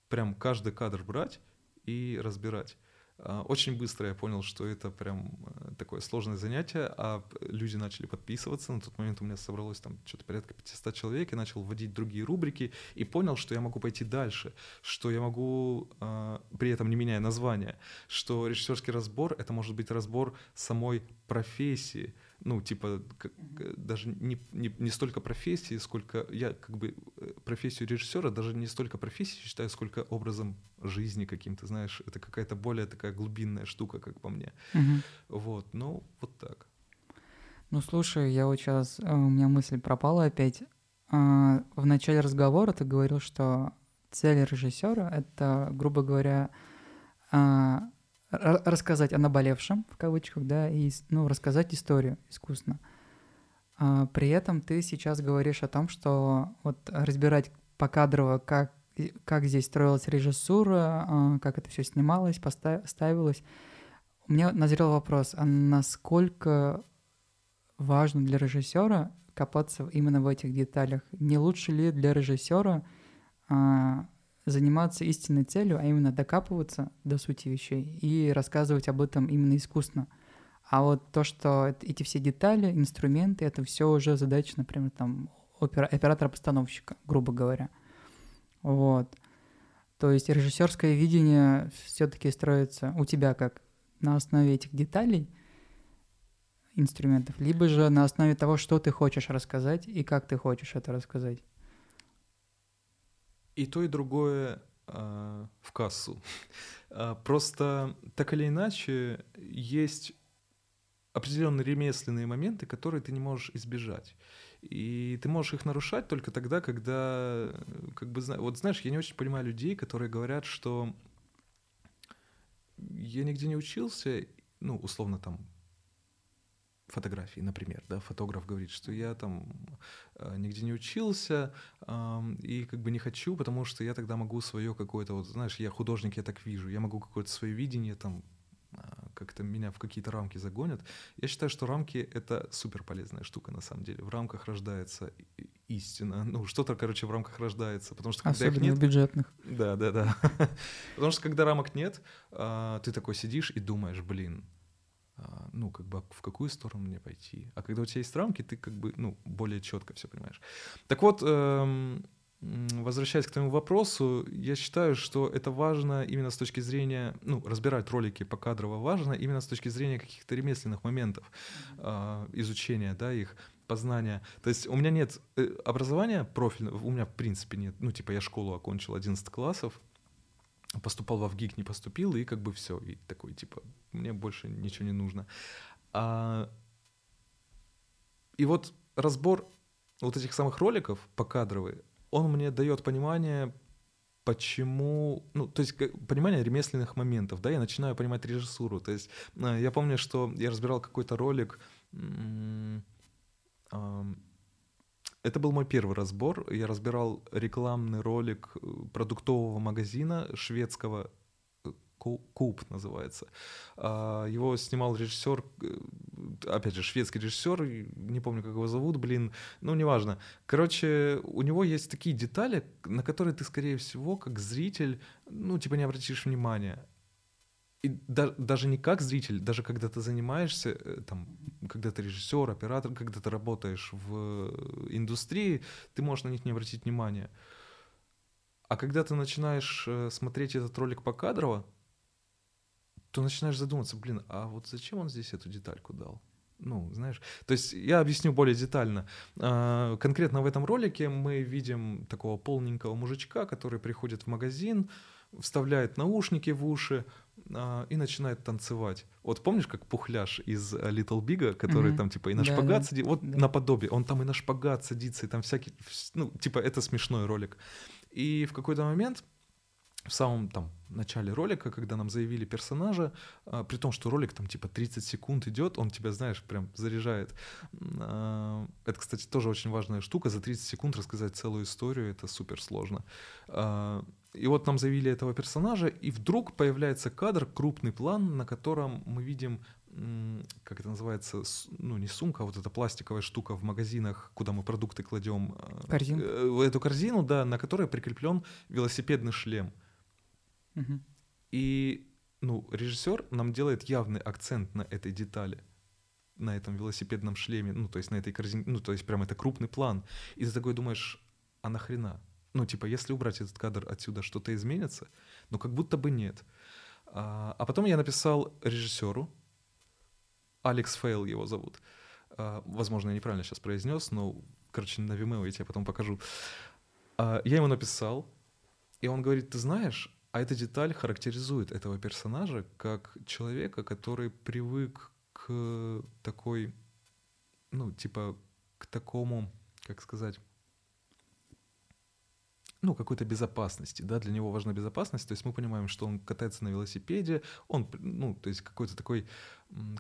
Прям каждый кадр брать и разбирать. А, очень быстро я понял, что это прям э, такое сложное занятие, а люди начали подписываться. На тот момент у меня собралось там что-то порядка 500 человек, я начал вводить другие рубрики и понял, что я могу пойти дальше, что я могу, а, при этом не меняя название, что режиссерский разбор — это может быть разбор самой профессии, ну, типа, как, даже не, не, не столько профессии, сколько я как бы э, профессию режиссера даже не столько профессией считаю, сколько образом жизни каким-то, знаешь, это какая-то более такая глубинная штука, как по мне. Угу. Вот, ну, вот так. Ну, слушай, я вот сейчас, э, у меня мысль пропала опять. А, в начале разговора ты говорил, что цель режиссера — это, грубо говоря, а, рассказать о наболевшем, в кавычках, да, и ну, рассказать историю искусно. А при этом ты сейчас говоришь о том, что вот разбирать покадрово, как, как здесь строилась режиссура, а, как это все снималось, поставилось. У меня назрел вопрос, а насколько важно для режиссера копаться именно в этих деталях? Не лучше ли для режиссера а, заниматься истинной целью, а именно докапываться до сути вещей и рассказывать об этом именно искусно. А вот то, что эти все детали, инструменты, это все уже задача, например, там оператора-постановщика, грубо говоря. Вот. То есть режиссерское видение все-таки строится у тебя как на основе этих деталей, инструментов, либо же на основе того, что ты хочешь рассказать и как ты хочешь это рассказать. И то, и другое э, в кассу. (laughs) А, просто так или иначе есть определенные ремесленные моменты, которые ты не можешь избежать. И ты можешь их нарушать только тогда, когда, как бы, вот знаешь, я не очень понимаю людей, которые говорят, что я нигде не учился, ну, условно, там, фотографии, например, да, фотограф говорит, что я там э, нигде не учился э, и как бы не хочу, потому что я тогда могу свое какое-то, вот знаешь, я художник, я так вижу, я могу какое-то свое видение там э, как-то меня в какие-то рамки загонят. Я считаю, что рамки — это супер полезная штука на самом деле. В рамках рождается истина. Ну, что-то, короче, в рамках рождается. Потому что когда Особенно их нет... бюджетных. Да, да, да. (laughs) потому что когда рамок нет, э, ты такой сидишь и думаешь, блин, а, ну ну, как бы, в какую сторону мне пойти. А когда у тебя есть рамки, ты как бы, ну, более четко все понимаешь. Так вот, эм, возвращаясь к твоему вопросу, я считаю, что это важно именно с точки зрения, ну, разбирать ролики по кадрово важно именно с точки зрения каких-то ремесленных моментов э, изучения, да, их познания. То есть у меня нет э, образования профильного, у меня в принципе нет, ну, типа я школу окончил 11 классов, поступал в ВГИК, не поступил, и как бы все, и такой, типа, мне больше ничего не нужно. А, и вот разбор вот этих самых роликов покадровые, он мне дает понимание, почему, ну, то есть понимание ремесленных моментов, да, я начинаю понимать режиссуру, то есть э, я помню, что я разбирал какой-то ролик, это был мой первый разбор, я разбирал рекламный ролик э, продуктового магазина шведского, Куп называется. А, его снимал режиссер, э, опять же, шведский режиссер, не помню, как его зовут, блин, ну, неважно. Короче, у него есть такие детали, на которые ты, скорее всего, как зритель, ну, типа не обратишь внимания. И да, даже не как зритель, даже когда ты занимаешься, э, там, когда ты режиссер, оператор, когда ты работаешь в индустрии, ты можешь на них не обратить внимания. А когда ты начинаешь э, смотреть этот ролик по кадрово, то начинаешь задуматься, блин, а вот зачем он здесь эту детальку дал? Ну, знаешь, то есть я объясню более детально. А, конкретно в этом ролике мы видим такого полненького мужичка, который приходит в магазин, вставляет наушники в уши и начинает танцевать. Вот помнишь, как Пухляш из Little Big, который mm-hmm. там типа и на да, шпагат да, сидит, вот да. наподобие, он там и на шпагат садится, и там всякий, ну, типа это смешной ролик. И в какой-то момент в самом там начале ролика, когда нам заявили персонажа, а, при том, что ролик там типа 30 секунд идет, он тебя, знаешь, прям заряжает. А, это, кстати, тоже очень важная штука, за 30 секунд рассказать целую историю, это супер сложно. А, и вот нам заявили этого персонажа, и вдруг появляется кадр, крупный план, на котором мы видим как это называется, ну не сумка, а вот эта пластиковая штука в магазинах, куда мы продукты кладем. Корзину. Э, эту корзину, да, на которой прикреплен велосипедный шлем. Угу. И ну, режиссер нам делает явный акцент на этой детали, на этом велосипедном шлеме, ну, то есть на этой корзине, ну, то есть прям это крупный план. И ты такой думаешь, а нахрена? Ну, типа, если убрать этот кадр отсюда, что-то изменится? Ну, как будто бы нет. А, а потом я написал режиссеру, Алекс Фейл его зовут. А, возможно, я неправильно сейчас произнес, но, короче, на Vimeo я тебе потом покажу. А, я ему написал, и он говорит, ты знаешь, а эта деталь характеризует этого персонажа как человека, который привык к такой, ну, типа, к такому, как сказать, ну, какой-то безопасности, да, для него важна безопасность, то есть мы понимаем, что он катается на велосипеде, он, ну, то есть какой-то такой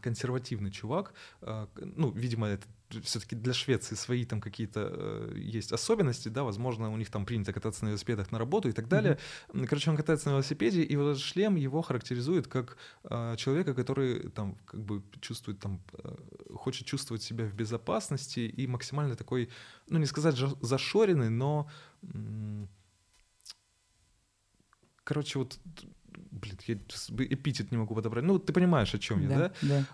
консервативный чувак, а, ну, видимо, это все-таки для Швеции свои там какие-то э, есть особенности, да, возможно, у них там принято кататься на велосипедах на работу и так далее. Mm-hmm. Короче, он катается на велосипеде, и вот этот шлем его характеризует как э, человека, который там как бы чувствует там, э, хочет чувствовать себя в безопасности и максимально такой, ну, не сказать зашоренный, но короче, вот блин, я эпитет не могу подобрать. Ну, ты понимаешь, о чем я, да? Да.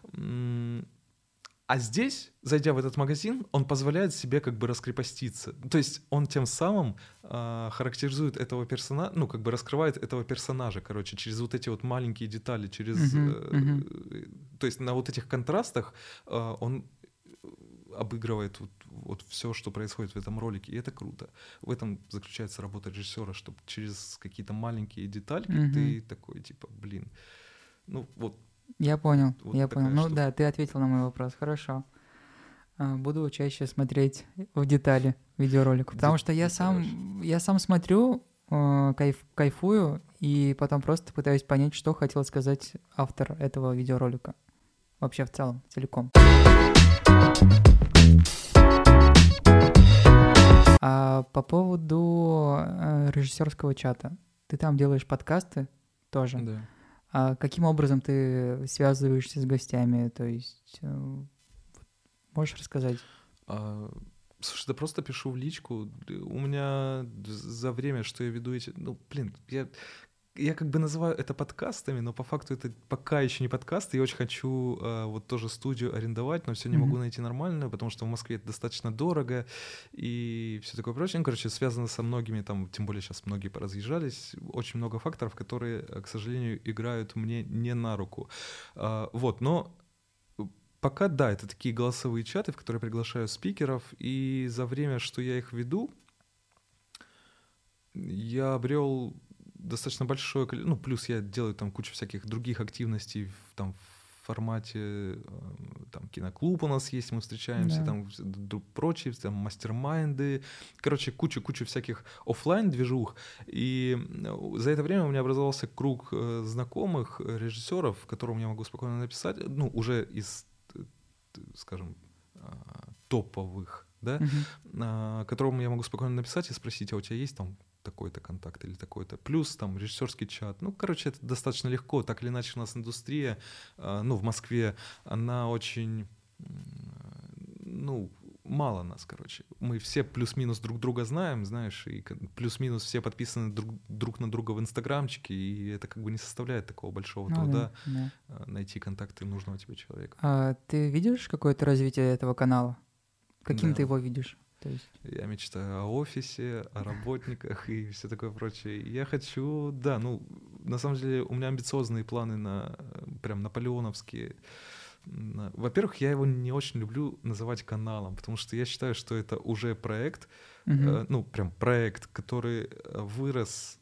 А здесь, зайдя в этот магазин, он позволяет себе как бы раскрепоститься. То есть он тем самым э, характеризует этого персонажа, ну, как бы раскрывает этого персонажа, короче, через вот эти вот маленькие детали, через... Uh-huh, uh-huh. Э, то есть на вот этих контрастах э, он обыгрывает вот, вот все, что происходит в этом ролике, и это круто. В этом заключается работа режиссера, чтобы через какие-то маленькие детальки угу. ты такой, типа, блин, ну вот. Я понял, вот я понял. Ну да, ты ответил на мой вопрос, хорошо. А, буду чаще смотреть в детали видеороликов, потому что я сам, я сам смотрю, э, кайф, кайфую, и потом просто пытаюсь понять, что хотел сказать автор этого видеоролика. Вообще в целом, целиком. По поводу э, режиссерского чата. Ты там делаешь подкасты тоже. Да. А каким образом ты связываешься с гостями? То есть э, можешь рассказать? А, слушай, да просто пишу в личку. У меня за время, что я веду эти... Ну, блин, я я как бы называю это подкастами, но по факту это пока еще не подкасты. Я очень хочу э, вот тоже студию арендовать, но все не mm-hmm. могу найти нормальную, потому что в Москве это достаточно дорого и все такое прочее. Ну, короче, связано со многими, там, тем более сейчас многие поразъезжались, очень много факторов, которые, э, к сожалению, играют мне не на руку. Э, вот, но пока да, это такие голосовые чаты, в которые приглашаю спикеров, и за время, что я их веду, я обрел достаточно большое количество, ну, плюс я делаю там кучу всяких других активностей в, там, в формате, э, там, киноклуб у нас есть, мы встречаемся, да. там, прочие, там, мастер-майнды, короче, кучу-кучу всяких офлайн движух и э, за это время у меня образовался круг э, знакомых режиссеров, которым я могу спокойно написать, ну, уже из, скажем, а, топовых, да, uh-huh. которому я могу спокойно написать и спросить, а у тебя есть там такой-то контакт или такой-то. Плюс там режиссерский чат. Ну, короче, это достаточно легко. Так или иначе у нас индустрия, а, ну, в Москве, она очень, ну, мало нас, короче. Мы все плюс-минус друг друга знаем, знаешь, и плюс-минус все подписаны друг, друг на друга в инстаграмчике, и это как бы не составляет такого большого ну, труда да, да. А, найти контакты нужного тебе человека. А ты видишь какое-то развитие этого канала? Каким да. ты его видишь? То есть... Я мечтаю о офисе, о работниках и все такое прочее. Я хочу, да, ну, на самом деле у меня амбициозные планы на прям наполеоновские. Во-первых, я его не очень люблю называть каналом, потому что я считаю, что это уже проект, uh-huh. ну, прям проект, который э, вырос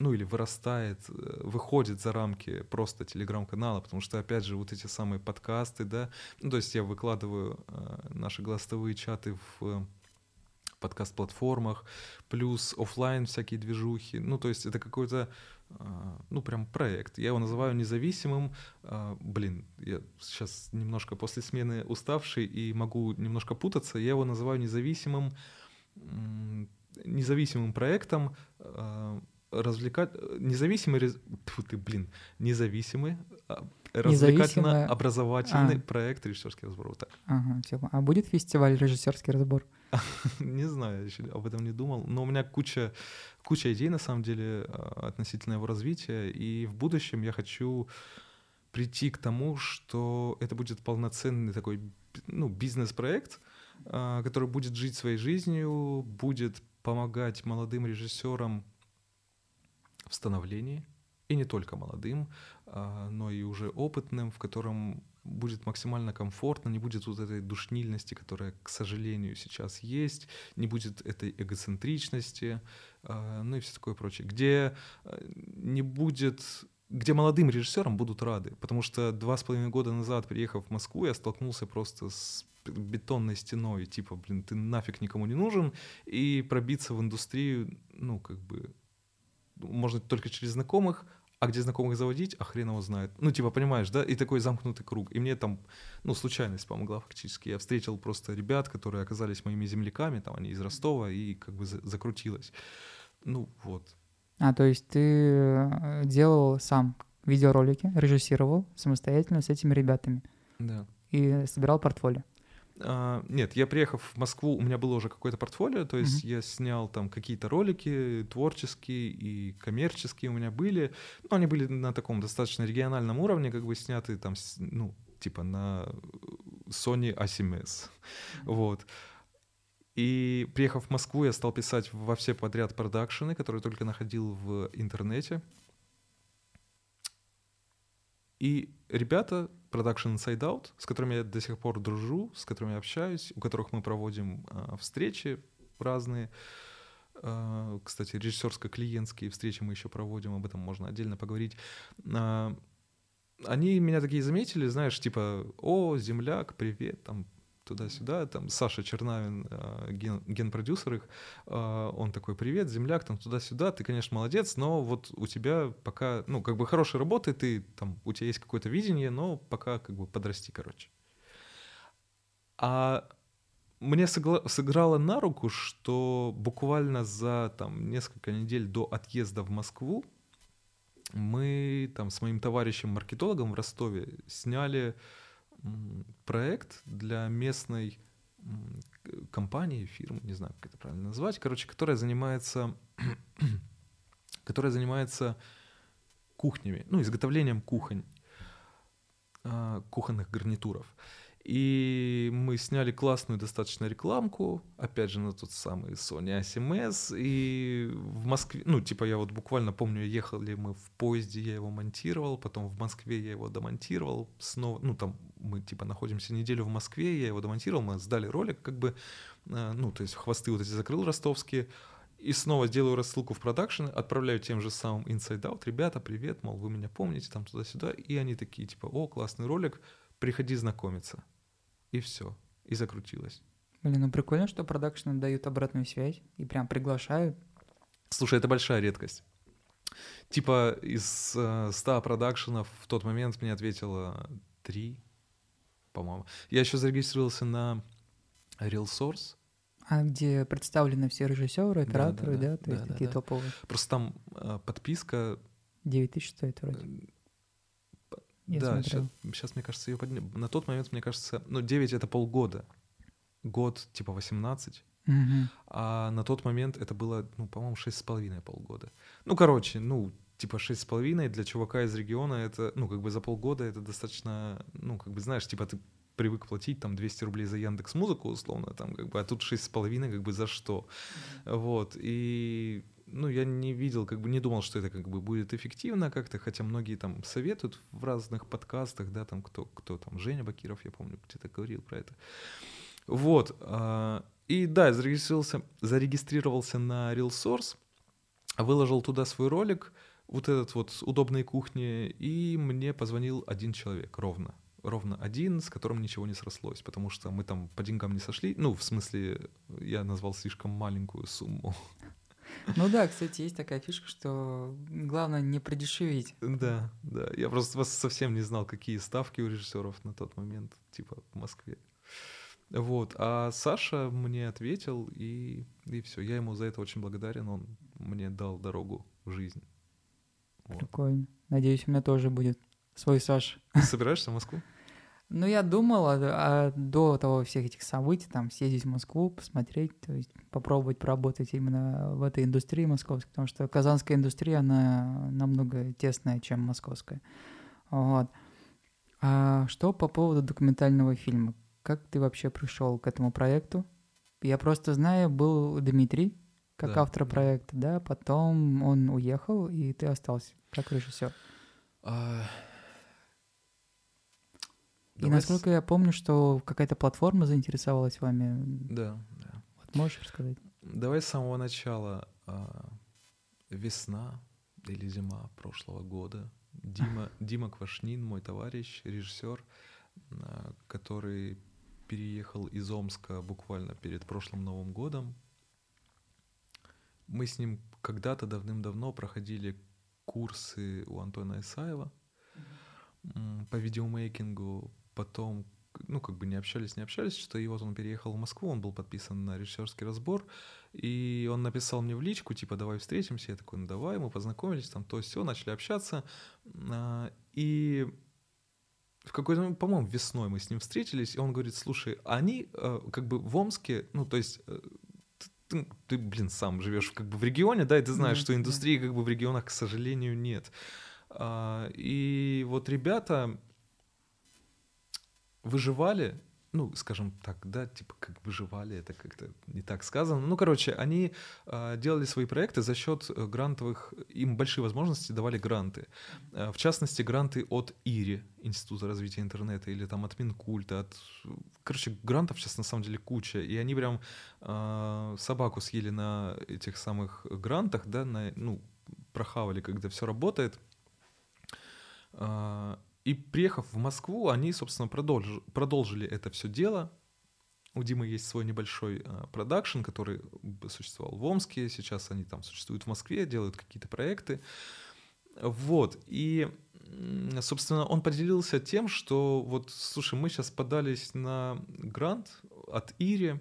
ну или вырастает, э, выходит за рамки просто телеграм-канала, потому что, опять же, вот эти самые подкасты, да, ну, то есть я выкладываю э, наши голосовые чаты в подкаст-платформах, плюс офлайн всякие движухи. Ну, то есть это какой-то, а, ну, прям проект. Я его называю независимым. А, блин, я сейчас немножко после смены уставший и могу немножко путаться. Я его называю независимым, независимым проектом, а, развлекать независимый Фу, ты блин независимый развлекательно-образовательный а. проект режиссерский разбор вот так ага, типа. а будет фестиваль режиссерский разбор (laughs) Не знаю, еще об этом не думал. Но у меня куча, куча идей, на самом деле, а, относительно его развития. И в будущем я хочу прийти к тому, что это будет полноценный такой ну, бизнес-проект, а, который будет жить своей жизнью, будет помогать молодым режиссерам в становлении, и не только молодым, а, но и уже опытным, в котором будет максимально комфортно, не будет вот этой душнильности, которая, к сожалению, сейчас есть, не будет этой эгоцентричности, а, ну и все такое прочее, где а, не будет где молодым режиссерам будут рады, потому что два с половиной года назад, приехав в Москву, я столкнулся просто с бетонной стеной, типа, блин, ты нафиг никому не нужен, и пробиться в индустрию, ну, как бы, можно только через знакомых, а где знакомых заводить, а хрен его знает. Ну, типа, понимаешь, да? И такой замкнутый круг. И мне там, ну, случайность помогла фактически. Я встретил просто ребят, которые оказались моими земляками, там они из Ростова, и как бы закрутилось. Ну, вот. А, то есть ты э, делал сам видеоролики, режиссировал самостоятельно с этими ребятами? Да. И собирал портфолио? А, нет, я приехав в Москву, у меня было уже какое-то портфолио, то есть mm-hmm. я снял там какие-то ролики творческие и коммерческие у меня были. Ну, они были на таком достаточно региональном уровне, как бы сняты там, ну, типа на Sony A7S. Mm-hmm. Вот. И приехав в Москву, я стал писать во все подряд продакшены, которые только находил в интернете. И ребята Production Inside Out, с которыми я до сих пор дружу, с которыми общаюсь, у которых мы проводим э, встречи разные. Э, кстати, режиссерско-клиентские встречи мы еще проводим, об этом можно отдельно поговорить. Э, они меня такие заметили, знаешь, типа, о, земляк, привет, там, туда-сюда, там Саша Чернавин, э, ген, генпродюсер их, э, он такой, привет, земляк, там туда-сюда, ты, конечно, молодец, но вот у тебя пока, ну, как бы хорошая работа, ты там, у тебя есть какое-то видение, но пока как бы подрасти, короче. А мне сыграло на руку, что буквально за там несколько недель до отъезда в Москву мы там с моим товарищем-маркетологом в Ростове сняли проект для местной компании, фирмы, не знаю, как это правильно назвать, короче, которая занимается, (clears throat) которая занимается кухнями, ну, изготовлением кухонь, а, кухонных гарнитуров. И мы сняли классную достаточно рекламку, опять же, на тот самый Sony ASMS, и в Москве, ну, типа я вот буквально помню, ехали мы в поезде, я его монтировал, потом в Москве я его домонтировал, снова, ну, там мы, типа, находимся неделю в Москве, я его домонтировал, мы сдали ролик, как бы, э, ну, то есть хвосты вот эти закрыл ростовские, и снова делаю рассылку в продакшн, отправляю тем же самым Inside Out, ребята, привет, мол, вы меня помните, там туда-сюда, и они такие, типа, о, классный ролик, приходи знакомиться. И все. И закрутилось. Блин, ну прикольно, что продакшны дают обратную связь и прям приглашают. Слушай, это большая редкость. Типа из э, 100 продакшенов в тот момент мне ответило 3, по-моему. Я еще зарегистрировался на Real Source. А где представлены все режиссеры, операторы, да, да, да, то есть да, да, такие да. топовые. Просто там э, подписка 9 тысяч стоит вроде. Я да, смотрел. сейчас, мне кажется, ее подняли. На тот момент, мне кажется, ну, 9 это полгода. Год, типа, 18. Мгм. А на тот момент это было, ну, по-моему, шесть с половиной полгода. Ну, короче, ну, типа шесть с половиной для чувака из региона это, ну, как бы за полгода это достаточно, ну, как бы, знаешь, типа ты привык платить там 200 рублей за Яндекс Музыку условно там как бы а тут шесть с половиной как бы за что вот и ну я не видел как бы не думал что это как бы будет эффективно как-то хотя многие там советуют в разных подкастах да там кто кто там Женя Бакиров я помню где-то говорил про это вот а, и да зарегистрировался зарегистрировался на RealSource выложил туда свой ролик вот этот вот с удобной кухни и мне позвонил один человек ровно ровно один, с которым ничего не срослось, потому что мы там по деньгам не сошли. Ну, в смысле, я назвал слишком маленькую сумму. Ну да, кстати, есть такая фишка, что главное не продешевить. Да, да. Я просто вас совсем не знал, какие ставки у режиссеров на тот момент, типа в Москве. Вот. А Саша мне ответил, и, и все. Я ему за это очень благодарен. Он мне дал дорогу в жизнь. Вот. Прикольно. Надеюсь, у меня тоже будет свой Саша. Ты собираешься в Москву? Ну, я думал, а, а до того всех этих событий, там, съездить в Москву, посмотреть, то есть попробовать поработать именно в этой индустрии московской, потому что казанская индустрия, она намного тесная, чем московская. Вот. А что по поводу документального фильма? Как ты вообще пришел к этому проекту? Я просто знаю, был Дмитрий, как Да, автор проекта, да, потом он уехал, и ты остался как режиссер. А, И давай с- насколько я помню, что какая-то платформа заинтересовалась вами. Да, да. Вот можешь рассказать? Давай с самого начала. А, Весна или зима прошлого года. Дима, (laughs) Дима Квашнин, мой товарищ, режиссер, а, который переехал из Омска буквально перед прошлым Новым годом. Мы с ним когда-то давным-давно проходили курсы у Антона Исаева по видеомейкингу. Потом, ну, как бы не общались, не общались, что и вот он переехал в Москву, он был подписан на режиссерский разбор, и он написал мне в личку, типа, давай встретимся. Я такой, ну давай, мы познакомились, там то все, начали общаться. А, И в какой-то по-моему, весной мы с ним встретились, и он говорит, слушай, они э, как бы в Омске, ну, то есть э, т- ты, ты, блин, сам живешь как бы в регионе, да, и ты знаешь, что индустрии как бы в регионах, к сожалению, нет. А, И вот ребята выживали, ну, скажем так, да, типа как выживали, это как-то не так сказано. Ну, короче, они а, делали свои проекты за счет э, грантовых, им большие возможности давали гранты. Э, В частности, гранты от ИРИ, Института развития интернета, или там от Минкульта, от... Короче, грантов сейчас на самом деле куча, и они прям а, собаку съели на этих самых грантах, да, на, ну, прохавали, когда все работает. А, И приехав в Москву, они, собственно, продолж- продолжили это все дело. У Димы есть свой небольшой а, продакшн, который существовал в Омске, сейчас они там существуют в Москве, делают какие-то проекты. Вот, и, собственно, он поделился тем, что вот, слушай, мы сейчас подались на грант от Ири,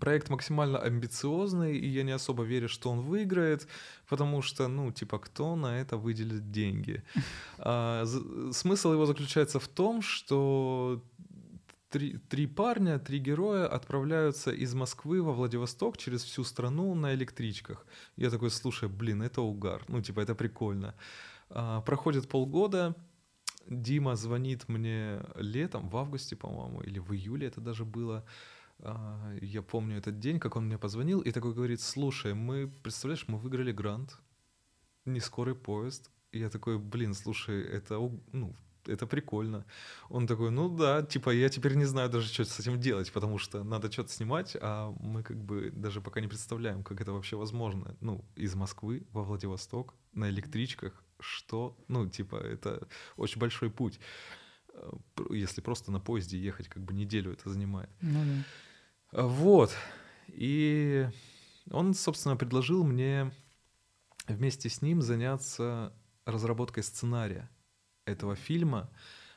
проект максимально амбициозный, и я не особо верю, что он выиграет, потому что, ну, типа, кто на это выделит деньги? (laughs) А, смысл его заключается в том, что три, три парня, три героя отправляются из Москвы во Владивосток через всю страну на электричках. Я такой, слушай, блин, это угар. Ну, типа, это прикольно. А, проходит полгода, Дима звонит мне летом, в августе, по-моему, или в июле это даже было. А, я помню этот день, как он мне позвонил, и такой говорит, слушай, мы, представляешь, мы выиграли грант, не скорый поезд. И я такой, блин, слушай, это, ну, это прикольно. Он такой, ну да, типа я теперь не знаю даже, что с этим делать, потому что надо что-то снимать, а мы как бы даже пока не представляем, как это вообще возможно. Ну, из Москвы во Владивосток на электричках, что, ну, типа, это очень большой путь. Э, если просто на поезде ехать, как бы неделю это занимает. Ну, да. Вот. И он, собственно, предложил мне вместе с ним заняться разработкой сценария этого фильма,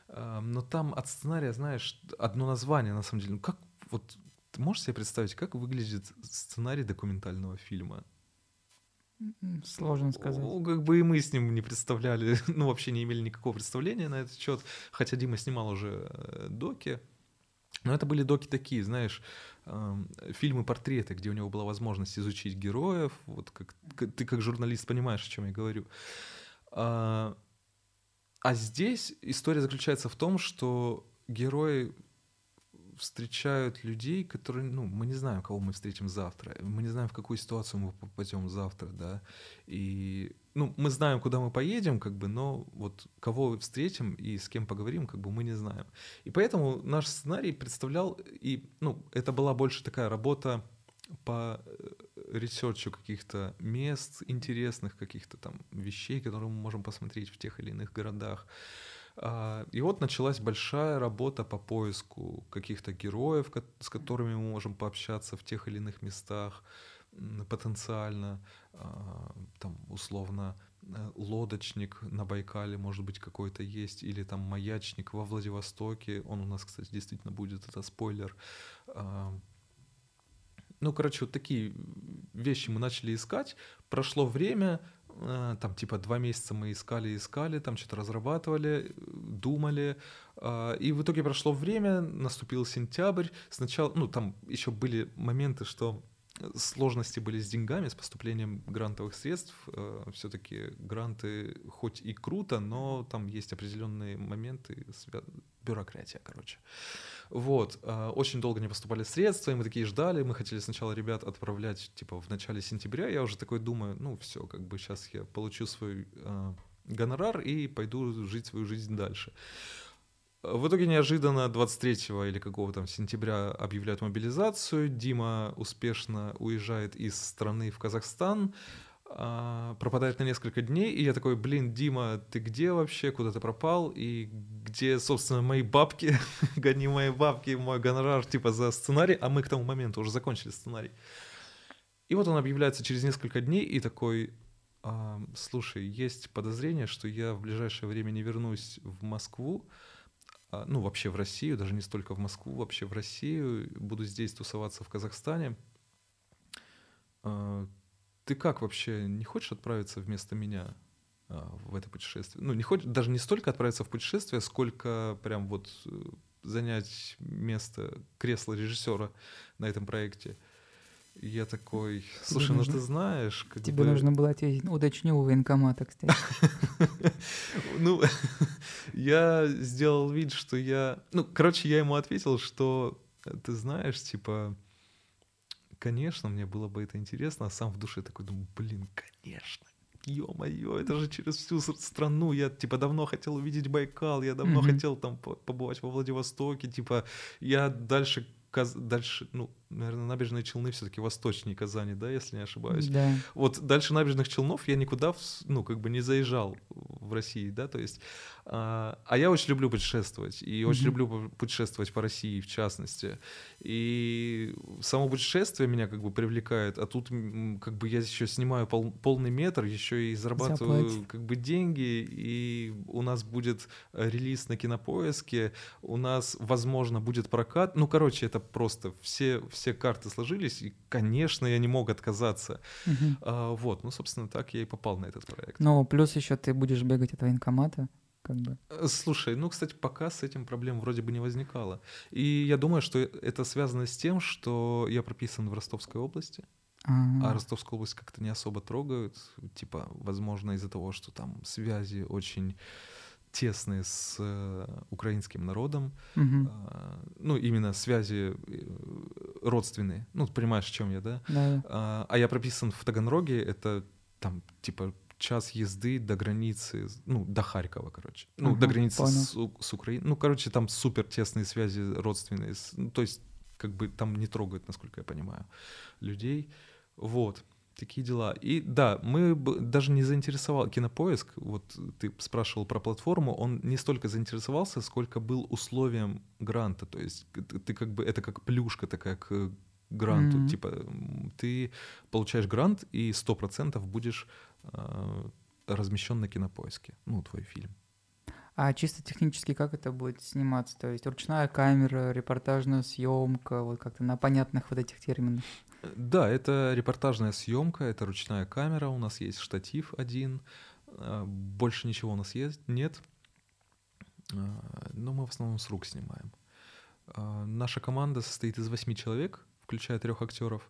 но там от сценария, знаешь, одно название, на самом деле. Ну как, вот, ты можешь себе представить, как выглядит сценарий документального фильма? Сложно сказать. Ну, как бы и мы с ним не представляли, (laughs) ну, вообще не имели никакого представления на этот счет. Хотя Дима снимал уже э, доки. Но это были доки такие, знаешь, фильмы-портреты, где у него была возможность изучить героев. Вот как, ты как журналист понимаешь, о чем я говорю. А, а здесь история заключается в том, что герои встречают людей, которые, ну, мы не знаем, кого мы встретим завтра, мы не знаем, в какую ситуацию мы попадем завтра, да, и, ну, мы знаем, куда мы поедем, как бы, но вот кого встретим и с кем поговорим, как бы, мы не знаем. И поэтому наш сценарий представлял, и, ну, это была больше такая работа по э, research у каких-то мест интересных, каких-то там вещей, которые мы можем посмотреть в тех или иных городах. А, и вот началась большая работа по поиску каких-то героев, с которыми мы можем пообщаться в тех или иных местах потенциально, а, там условно э, лодочник на Байкале, может быть, какой-то есть, или там маячник во Владивостоке, он у нас, кстати, действительно будет, это спойлер, а, ну, короче, вот такие вещи мы начали искать. Прошло время, там типа два месяца мы искали, искали, там что-то разрабатывали, думали. А, и в итоге прошло время, наступил сентябрь. Сначала, ну, там еще были моменты, что сложности были с деньгами, с поступлением грантовых средств. Э, Все-таки гранты хоть и круто, но там есть определенные моменты, бюрократия, короче. Вот, э, очень долго не поступали средства, и мы такие ждали, мы хотели сначала ребят отправлять, типа, в начале сентября, я уже такой думаю, ну, все, как бы сейчас я получу свой э, гонорар и пойду жить свою жизнь дальше. В итоге неожиданно 23 или какого там сентября объявляют мобилизацию. Дима успешно уезжает из страны в Казахстан, а, пропадает на несколько дней, и я такой, блин, Дима, ты где вообще, куда ты пропал, и где, собственно, мои бабки, (laughs) гони мои бабки, мой гонорар, типа, за сценарий, а мы к тому моменту уже закончили сценарий. И вот он объявляется через несколько дней, и такой, а, слушай, есть подозрение, что я в ближайшее время не вернусь в Москву, ну, вообще в Россию, даже не столько в Москву, вообще в Россию, буду здесь тусоваться в Казахстане. А, ты как вообще, не хочешь отправиться вместо меня а, в это путешествие? Ну, не хочешь, даже не столько отправиться в путешествие, сколько прям вот э, занять место, кресло режиссера на этом проекте. Я такой, слушай, ну ты знаешь... Как Тебе бы... нужно было ответить, уточню у военкомата, кстати. (laughs) Ну, (laughs) я сделал вид, что я... Ну, короче, я ему ответил, что ты знаешь, типа, конечно, мне было бы это интересно, а сам в душе такой думаю, блин, конечно, ё-моё, это же через всю страну, я, типа, давно хотел увидеть Байкал, я давно mm-hmm. хотел там побывать во Владивостоке, типа, я дальше дальше, ну, наверное, набережные Челны все-таки восточнее Казани, да, если не ошибаюсь. Да. Вот дальше набережных Челнов я никуда, ну, как бы не заезжал в России, да, то есть, а, а я очень люблю путешествовать, и очень mm-hmm. люблю путешествовать по России, в частности, и само путешествие меня как бы привлекает, а тут как бы я еще снимаю пол, полный метр, еще и зарабатываю Заплатить. как бы деньги, и у нас будет релиз на Кинопоиске, у нас, возможно, будет прокат, ну, короче, это просто все все карты сложились, и, конечно, я не мог отказаться. Угу. А, вот, ну, собственно, так я и попал на этот проект. Ну, плюс еще ты будешь бегать от военкомата, как бы. Э, слушай, ну, кстати, пока с этим проблем вроде бы не возникало. И я думаю, что это связано с тем, что я прописан в Ростовской области. А Ростовскую область как-то не особо трогают. Типа, возможно, из-за того, что там связи очень тесные с э, украинским народом. А, ну, именно связи э, родственные. Ну, понимаешь, о чем я, да? Да. А, а я прописан в Таганроге, это там, типа, час езды до границы, ну, до Харькова, короче. Ну, до Ага, границы понял. с, с Украиной. Ну, короче, там супер тесные связи родственные. с- ну, то есть, как бы там не трогают, насколько я понимаю, людей. Вот. Такие дела. И да, мы даже не заинтересовал кинопоиск. Вот ты спрашивал про платформу, он не столько заинтересовался, сколько был условием гранта. То есть ты, как бы это как плюшка такая к гранту. Мгм. Типа ты получаешь грант и 100% будешь э, размещен на кинопоиске. Ну, твой фильм. А чисто технически как это будет сниматься? То есть ручная камера, репортажная съемка, вот как-то на понятных вот этих терминах. Да, это репортажная съемка, это ручная камера, у нас есть штатив один, э, больше ничего у нас есть, нет, Э, но мы в основном с рук снимаем. Э, Наша команда состоит из восьми человек, включая трех актеров.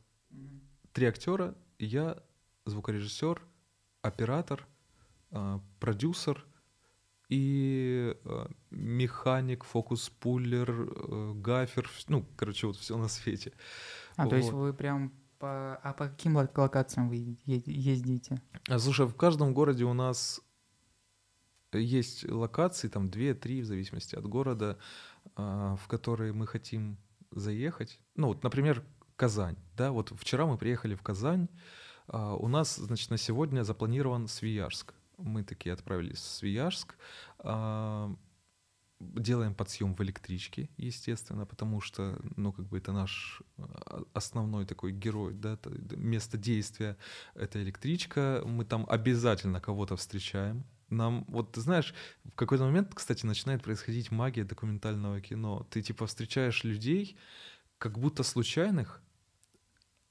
Три актера, я, звукорежиссер, оператор, продюсер и механик, фокус-пуллер, э, гафер, ну, короче, вот все на свете. А, то есть Вот. вы прям по... А по каким лок- локациям вы ездите? А, Слушай, в каждом городе у нас есть локации, там две-три, в зависимости от города, а, в которые мы хотим заехать. Ну, вот, например, Казань. Да, вот вчера мы приехали в Казань. а, У нас, значит, на сегодня запланирован Свияжск. Мы такие отправились в Свияжск. Делаем подъем в электричке, естественно, потому что, ну, как бы это наш а, основной такой герой, да, место действия это электричка, мы там обязательно кого-то встречаем. Нам, вот ты знаешь, в какой-то момент, кстати, начинает происходить магия документального кино. Ты типа встречаешь людей, как будто случайных,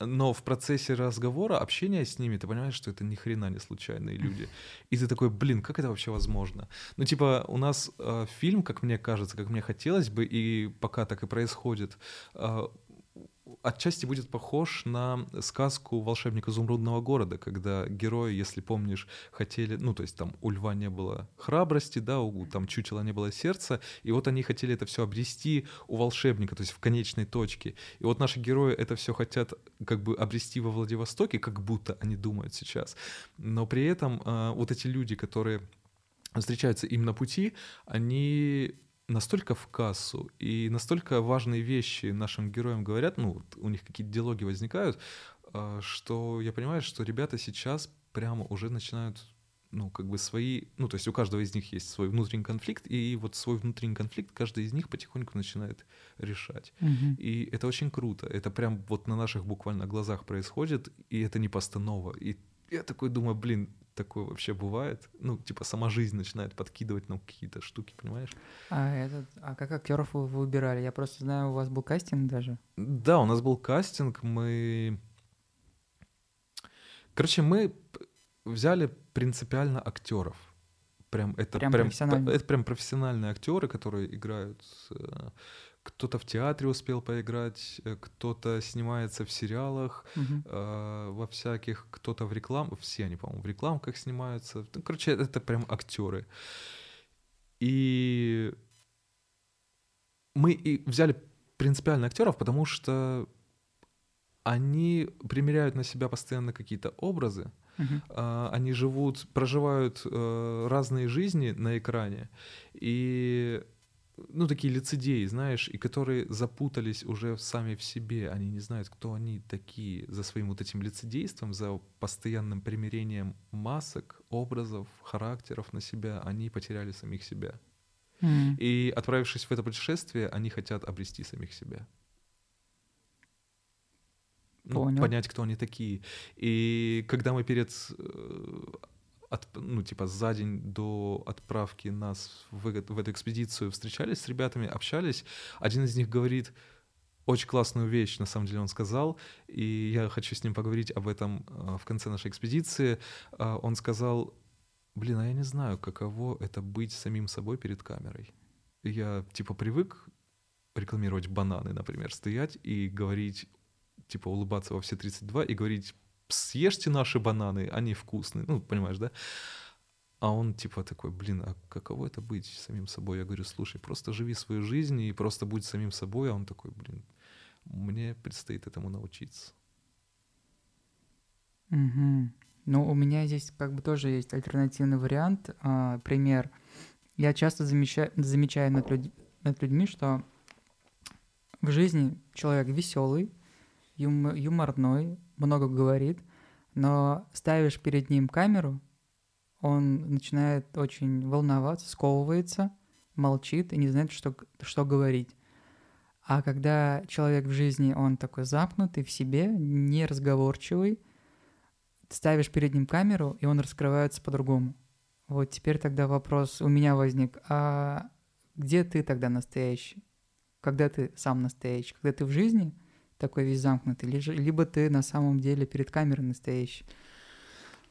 но в процессе разговора, общения с ними, ты понимаешь, что это ни хрена не случайные люди. (laughs) И ты такой, блин, как это вообще возможно? Ну, типа, у нас э, фильм, как мне кажется, как мне хотелось бы, и пока так и происходит, э, отчасти будет похож на сказку «Волшебник изумрудного города», когда герои, если помнишь, хотели, ну, то есть там у льва не было храбрости, да, у там чучела не было сердца, и вот они хотели это все обрести у волшебника, то есть в конечной точке. И вот наши герои это все хотят как бы обрести во Владивостоке, как будто они думают сейчас. Но при этом э, вот эти люди, которые встречаются им на пути, они настолько в кассу и настолько важные вещи нашим героям говорят, ну, вот у них какие-то диалоги возникают, а, что я понимаю, что ребята сейчас прямо уже начинают ну, как бы свои, ну, то есть у каждого из них есть свой внутренний конфликт, и вот свой внутренний конфликт каждый из них потихоньку начинает решать. Мгм. И это очень круто. Это прям вот на наших буквально глазах происходит, и это не постанова. И я такой думаю, блин, такое вообще бывает. Ну, типа сама жизнь начинает подкидывать нам какие-то штуки, понимаешь? А, этот, а как актеров вы выбирали? Я просто знаю, у вас был кастинг даже. Да, у нас был кастинг, мы... Короче, мы взяли принципиально актеров. Прям это Прям прям, это прям профессиональные актеры, которые играют. Э, Кто-то в театре успел поиграть, э, кто-то снимается в сериалах, Мгм. э, во всяких, кто-то в рекламах, все они, по-моему, в рекламках снимаются. Ну, короче, это прям актеры. И мы и взяли принципиально актеров, потому что они примеряют на себя постоянно какие-то образы, а, они живут, проживают э, разные жизни на экране, и ну, такие лицедеи, знаешь, и которые запутались уже сами в себе, они не знают, кто они такие за своим вот этим лицедейством, за постоянным примирением масок, образов, характеров на себя, они потеряли самих себя. Мгм. И отправившись в это путешествие, они хотят обрести самих себя. Ну, Понял. понять, кто они такие. И когда мы перед, э, от- ну, типа, за день до отправки нас в, в эту экспедицию встречались с ребятами, общались, один из них говорит, очень классную вещь, на самом деле, он сказал, и я хочу с ним поговорить об этом э, в конце нашей экспедиции. А, Он сказал, блин, а я не знаю, каково это быть самим собой перед камерой. Я, типа, привык рекламировать бананы, например, стоять и говорить типа улыбаться во все 32 и говорить, съешьте наши бананы, они вкусные, ну, понимаешь, да? А он типа такой, блин, а каково это быть самим собой? Я говорю, слушай, просто живи свою жизнь и просто будь самим собой. А он такой, блин, мне предстоит этому научиться. Угу. Ну, у меня здесь как бы тоже есть альтернативный вариант. А, пример. Я часто замечаю, замечаю над, людь, над людьми, что в жизни человек веселый, юм, юморной, много говорит, но ставишь перед ним камеру, он начинает очень волноваться, сковывается, молчит и не знает, что, что говорить. А когда человек в жизни, он такой запнутый в себе, неразговорчивый, ставишь перед ним камеру, и он раскрывается по-другому. Вот теперь тогда вопрос у меня возник, а где ты тогда настоящий? Когда ты сам настоящий? Когда ты в жизни такой весь замкнутый, либо ты на самом деле перед камерой настоящий?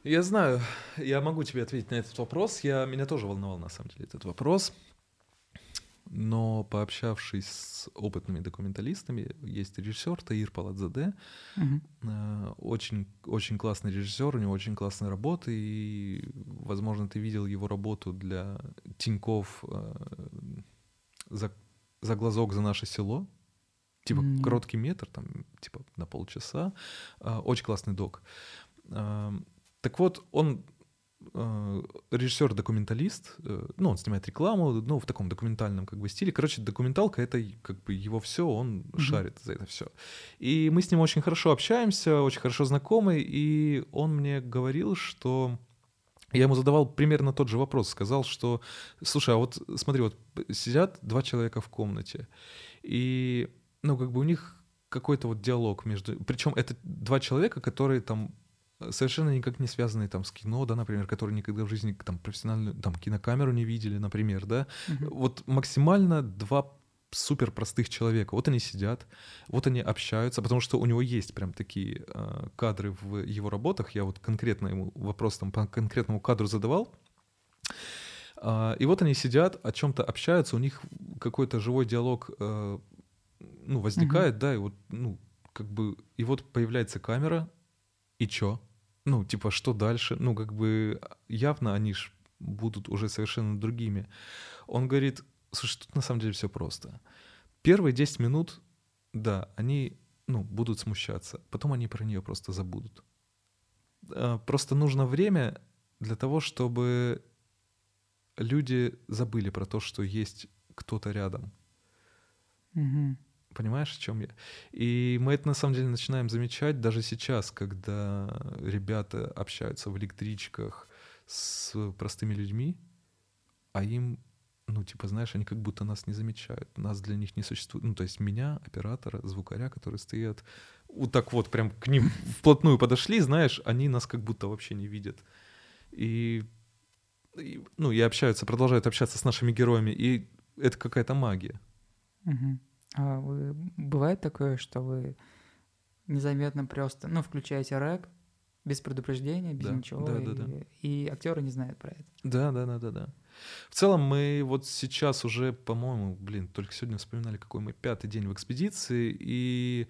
Я знаю, я могу тебе ответить на этот вопрос. Я, меня тоже волновал, на самом деле, этот вопрос. Но пообщавшись с опытными документалистами, есть режиссер Таир Паладзаде, uh очень, очень классный режиссер, у него очень классная работа, и, возможно, ты видел его работу для Тиньков э, за, за глазок за наше село, типа mm короткий метр, там, типа на полчаса, э, очень классный док. Так вот, он э, режиссер-документалист, э, ну, он снимает рекламу, ну, в таком документальном как бы стиле. Короче, документалка — это как бы его все, он mm-hmm. шарит за это все. И мы с ним очень хорошо общаемся, очень хорошо знакомы, и он мне говорил, что... Я ему задавал примерно тот же вопрос, сказал, что, слушай, а вот смотри, вот сидят два человека в комнате, и, ну, как бы у них какой-то вот диалог между... Причем это два человека, которые там совершенно никак не связанные там с кино, да, например, которые никогда в жизни там профессиональную там кинокамеру не видели, например, да. Uh-huh. Вот максимально два супер простых человека. Вот они сидят, вот они общаются, потому что у него есть прям такие э, кадры в его работах. Я вот конкретно ему вопрос там по конкретному кадру задавал. Э, и вот они сидят, о чем-то общаются, у них какой-то живой диалог э, ну, возникает, uh-huh. да, и вот, ну, как бы, и вот появляется камера, и чё? Ну, типа, что дальше? Ну, как бы явно они ж будут уже совершенно другими. Он говорит, слушай, тут на самом деле все просто. Первые 10 минут, да, они, ну, будут смущаться. Потом они про нее просто забудут. А, просто нужно время для того, чтобы люди забыли про то, что есть кто-то рядом. Угу. Понимаешь, о чем я? И мы это на самом деле начинаем замечать даже сейчас, когда ребята общаются в электричках с простыми людьми, а им, ну, типа, знаешь, они как будто нас не замечают. Нас для них не существует. Ну, то есть меня, оператора, звукаря, которые стоят вот так вот, прям к ним вплотную подошли, знаешь, они нас как будто вообще не видят. И, и ну, и общаются, продолжают общаться с нашими героями, и это какая-то магия. Угу. А вы, бывает такое, что вы незаметно просто, ну, включаете рэк без предупреждения, без да, ничего, да, и, да, да. и актеры не знают про это. Да, да, да, да, да. В целом мы вот сейчас уже, по-моему, блин, только сегодня вспоминали, какой мы пятый день в экспедиции, и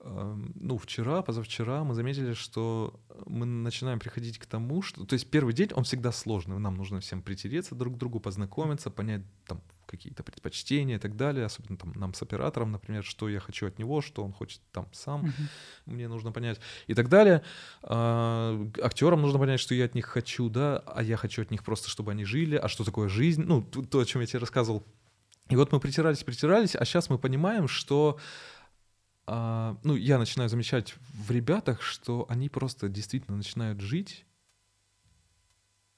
эм, ну, вчера, позавчера мы заметили, что мы начинаем приходить к тому, что... То есть первый день, он всегда сложный. Нам нужно всем притереться друг к другу, познакомиться, понять, там, какие-то предпочтения и так далее, особенно там нам с оператором, например, что я хочу от него, что он хочет там сам, uh-huh. мне нужно понять и так далее. А, актерам нужно понять, что я от них хочу, да, а я хочу от них просто, чтобы они жили, а что такое жизнь, ну, то, о чем я тебе рассказывал. И вот мы притирались, притирались, а сейчас мы понимаем, что а, ну, я начинаю замечать в ребятах, что они просто действительно начинают жить,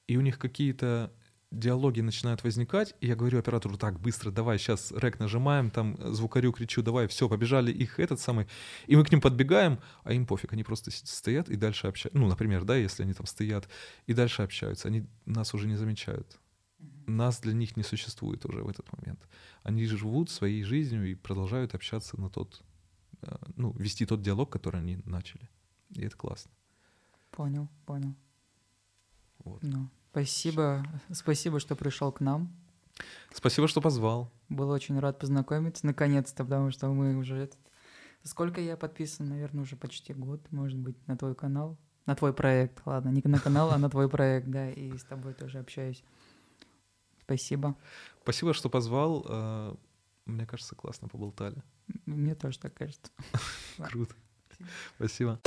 и у них какие-то диалоги начинают возникать, и я говорю оператору, так, быстро, давай, сейчас рек нажимаем, там звукарю кричу, давай, все, побежали их этот самый, и мы к ним подбегаем, а им пофиг, они просто стоят и дальше общаются, ну, например, да, если они там стоят, и дальше общаются, они нас уже не замечают, нас для них не существует уже в этот момент. Они живут своей жизнью и продолжают общаться на тот, э, ну, вести тот диалог, который они начали, и это классно. Понял, понял. Вот. Ну. Спасибо, спасибо, что пришел к нам. Спасибо, что позвал. Был очень рад познакомиться, наконец-то, потому что мы уже этот, Сколько я подписан, наверное, уже почти год, может быть, на твой канал. На твой проект, ладно, не на канал, а на твой проект, да, и с тобой тоже общаюсь. Спасибо. Спасибо, что позвал. Э, мне кажется, классно поболтали. Мне тоже так кажется. (laughs) Круто. Спасибо.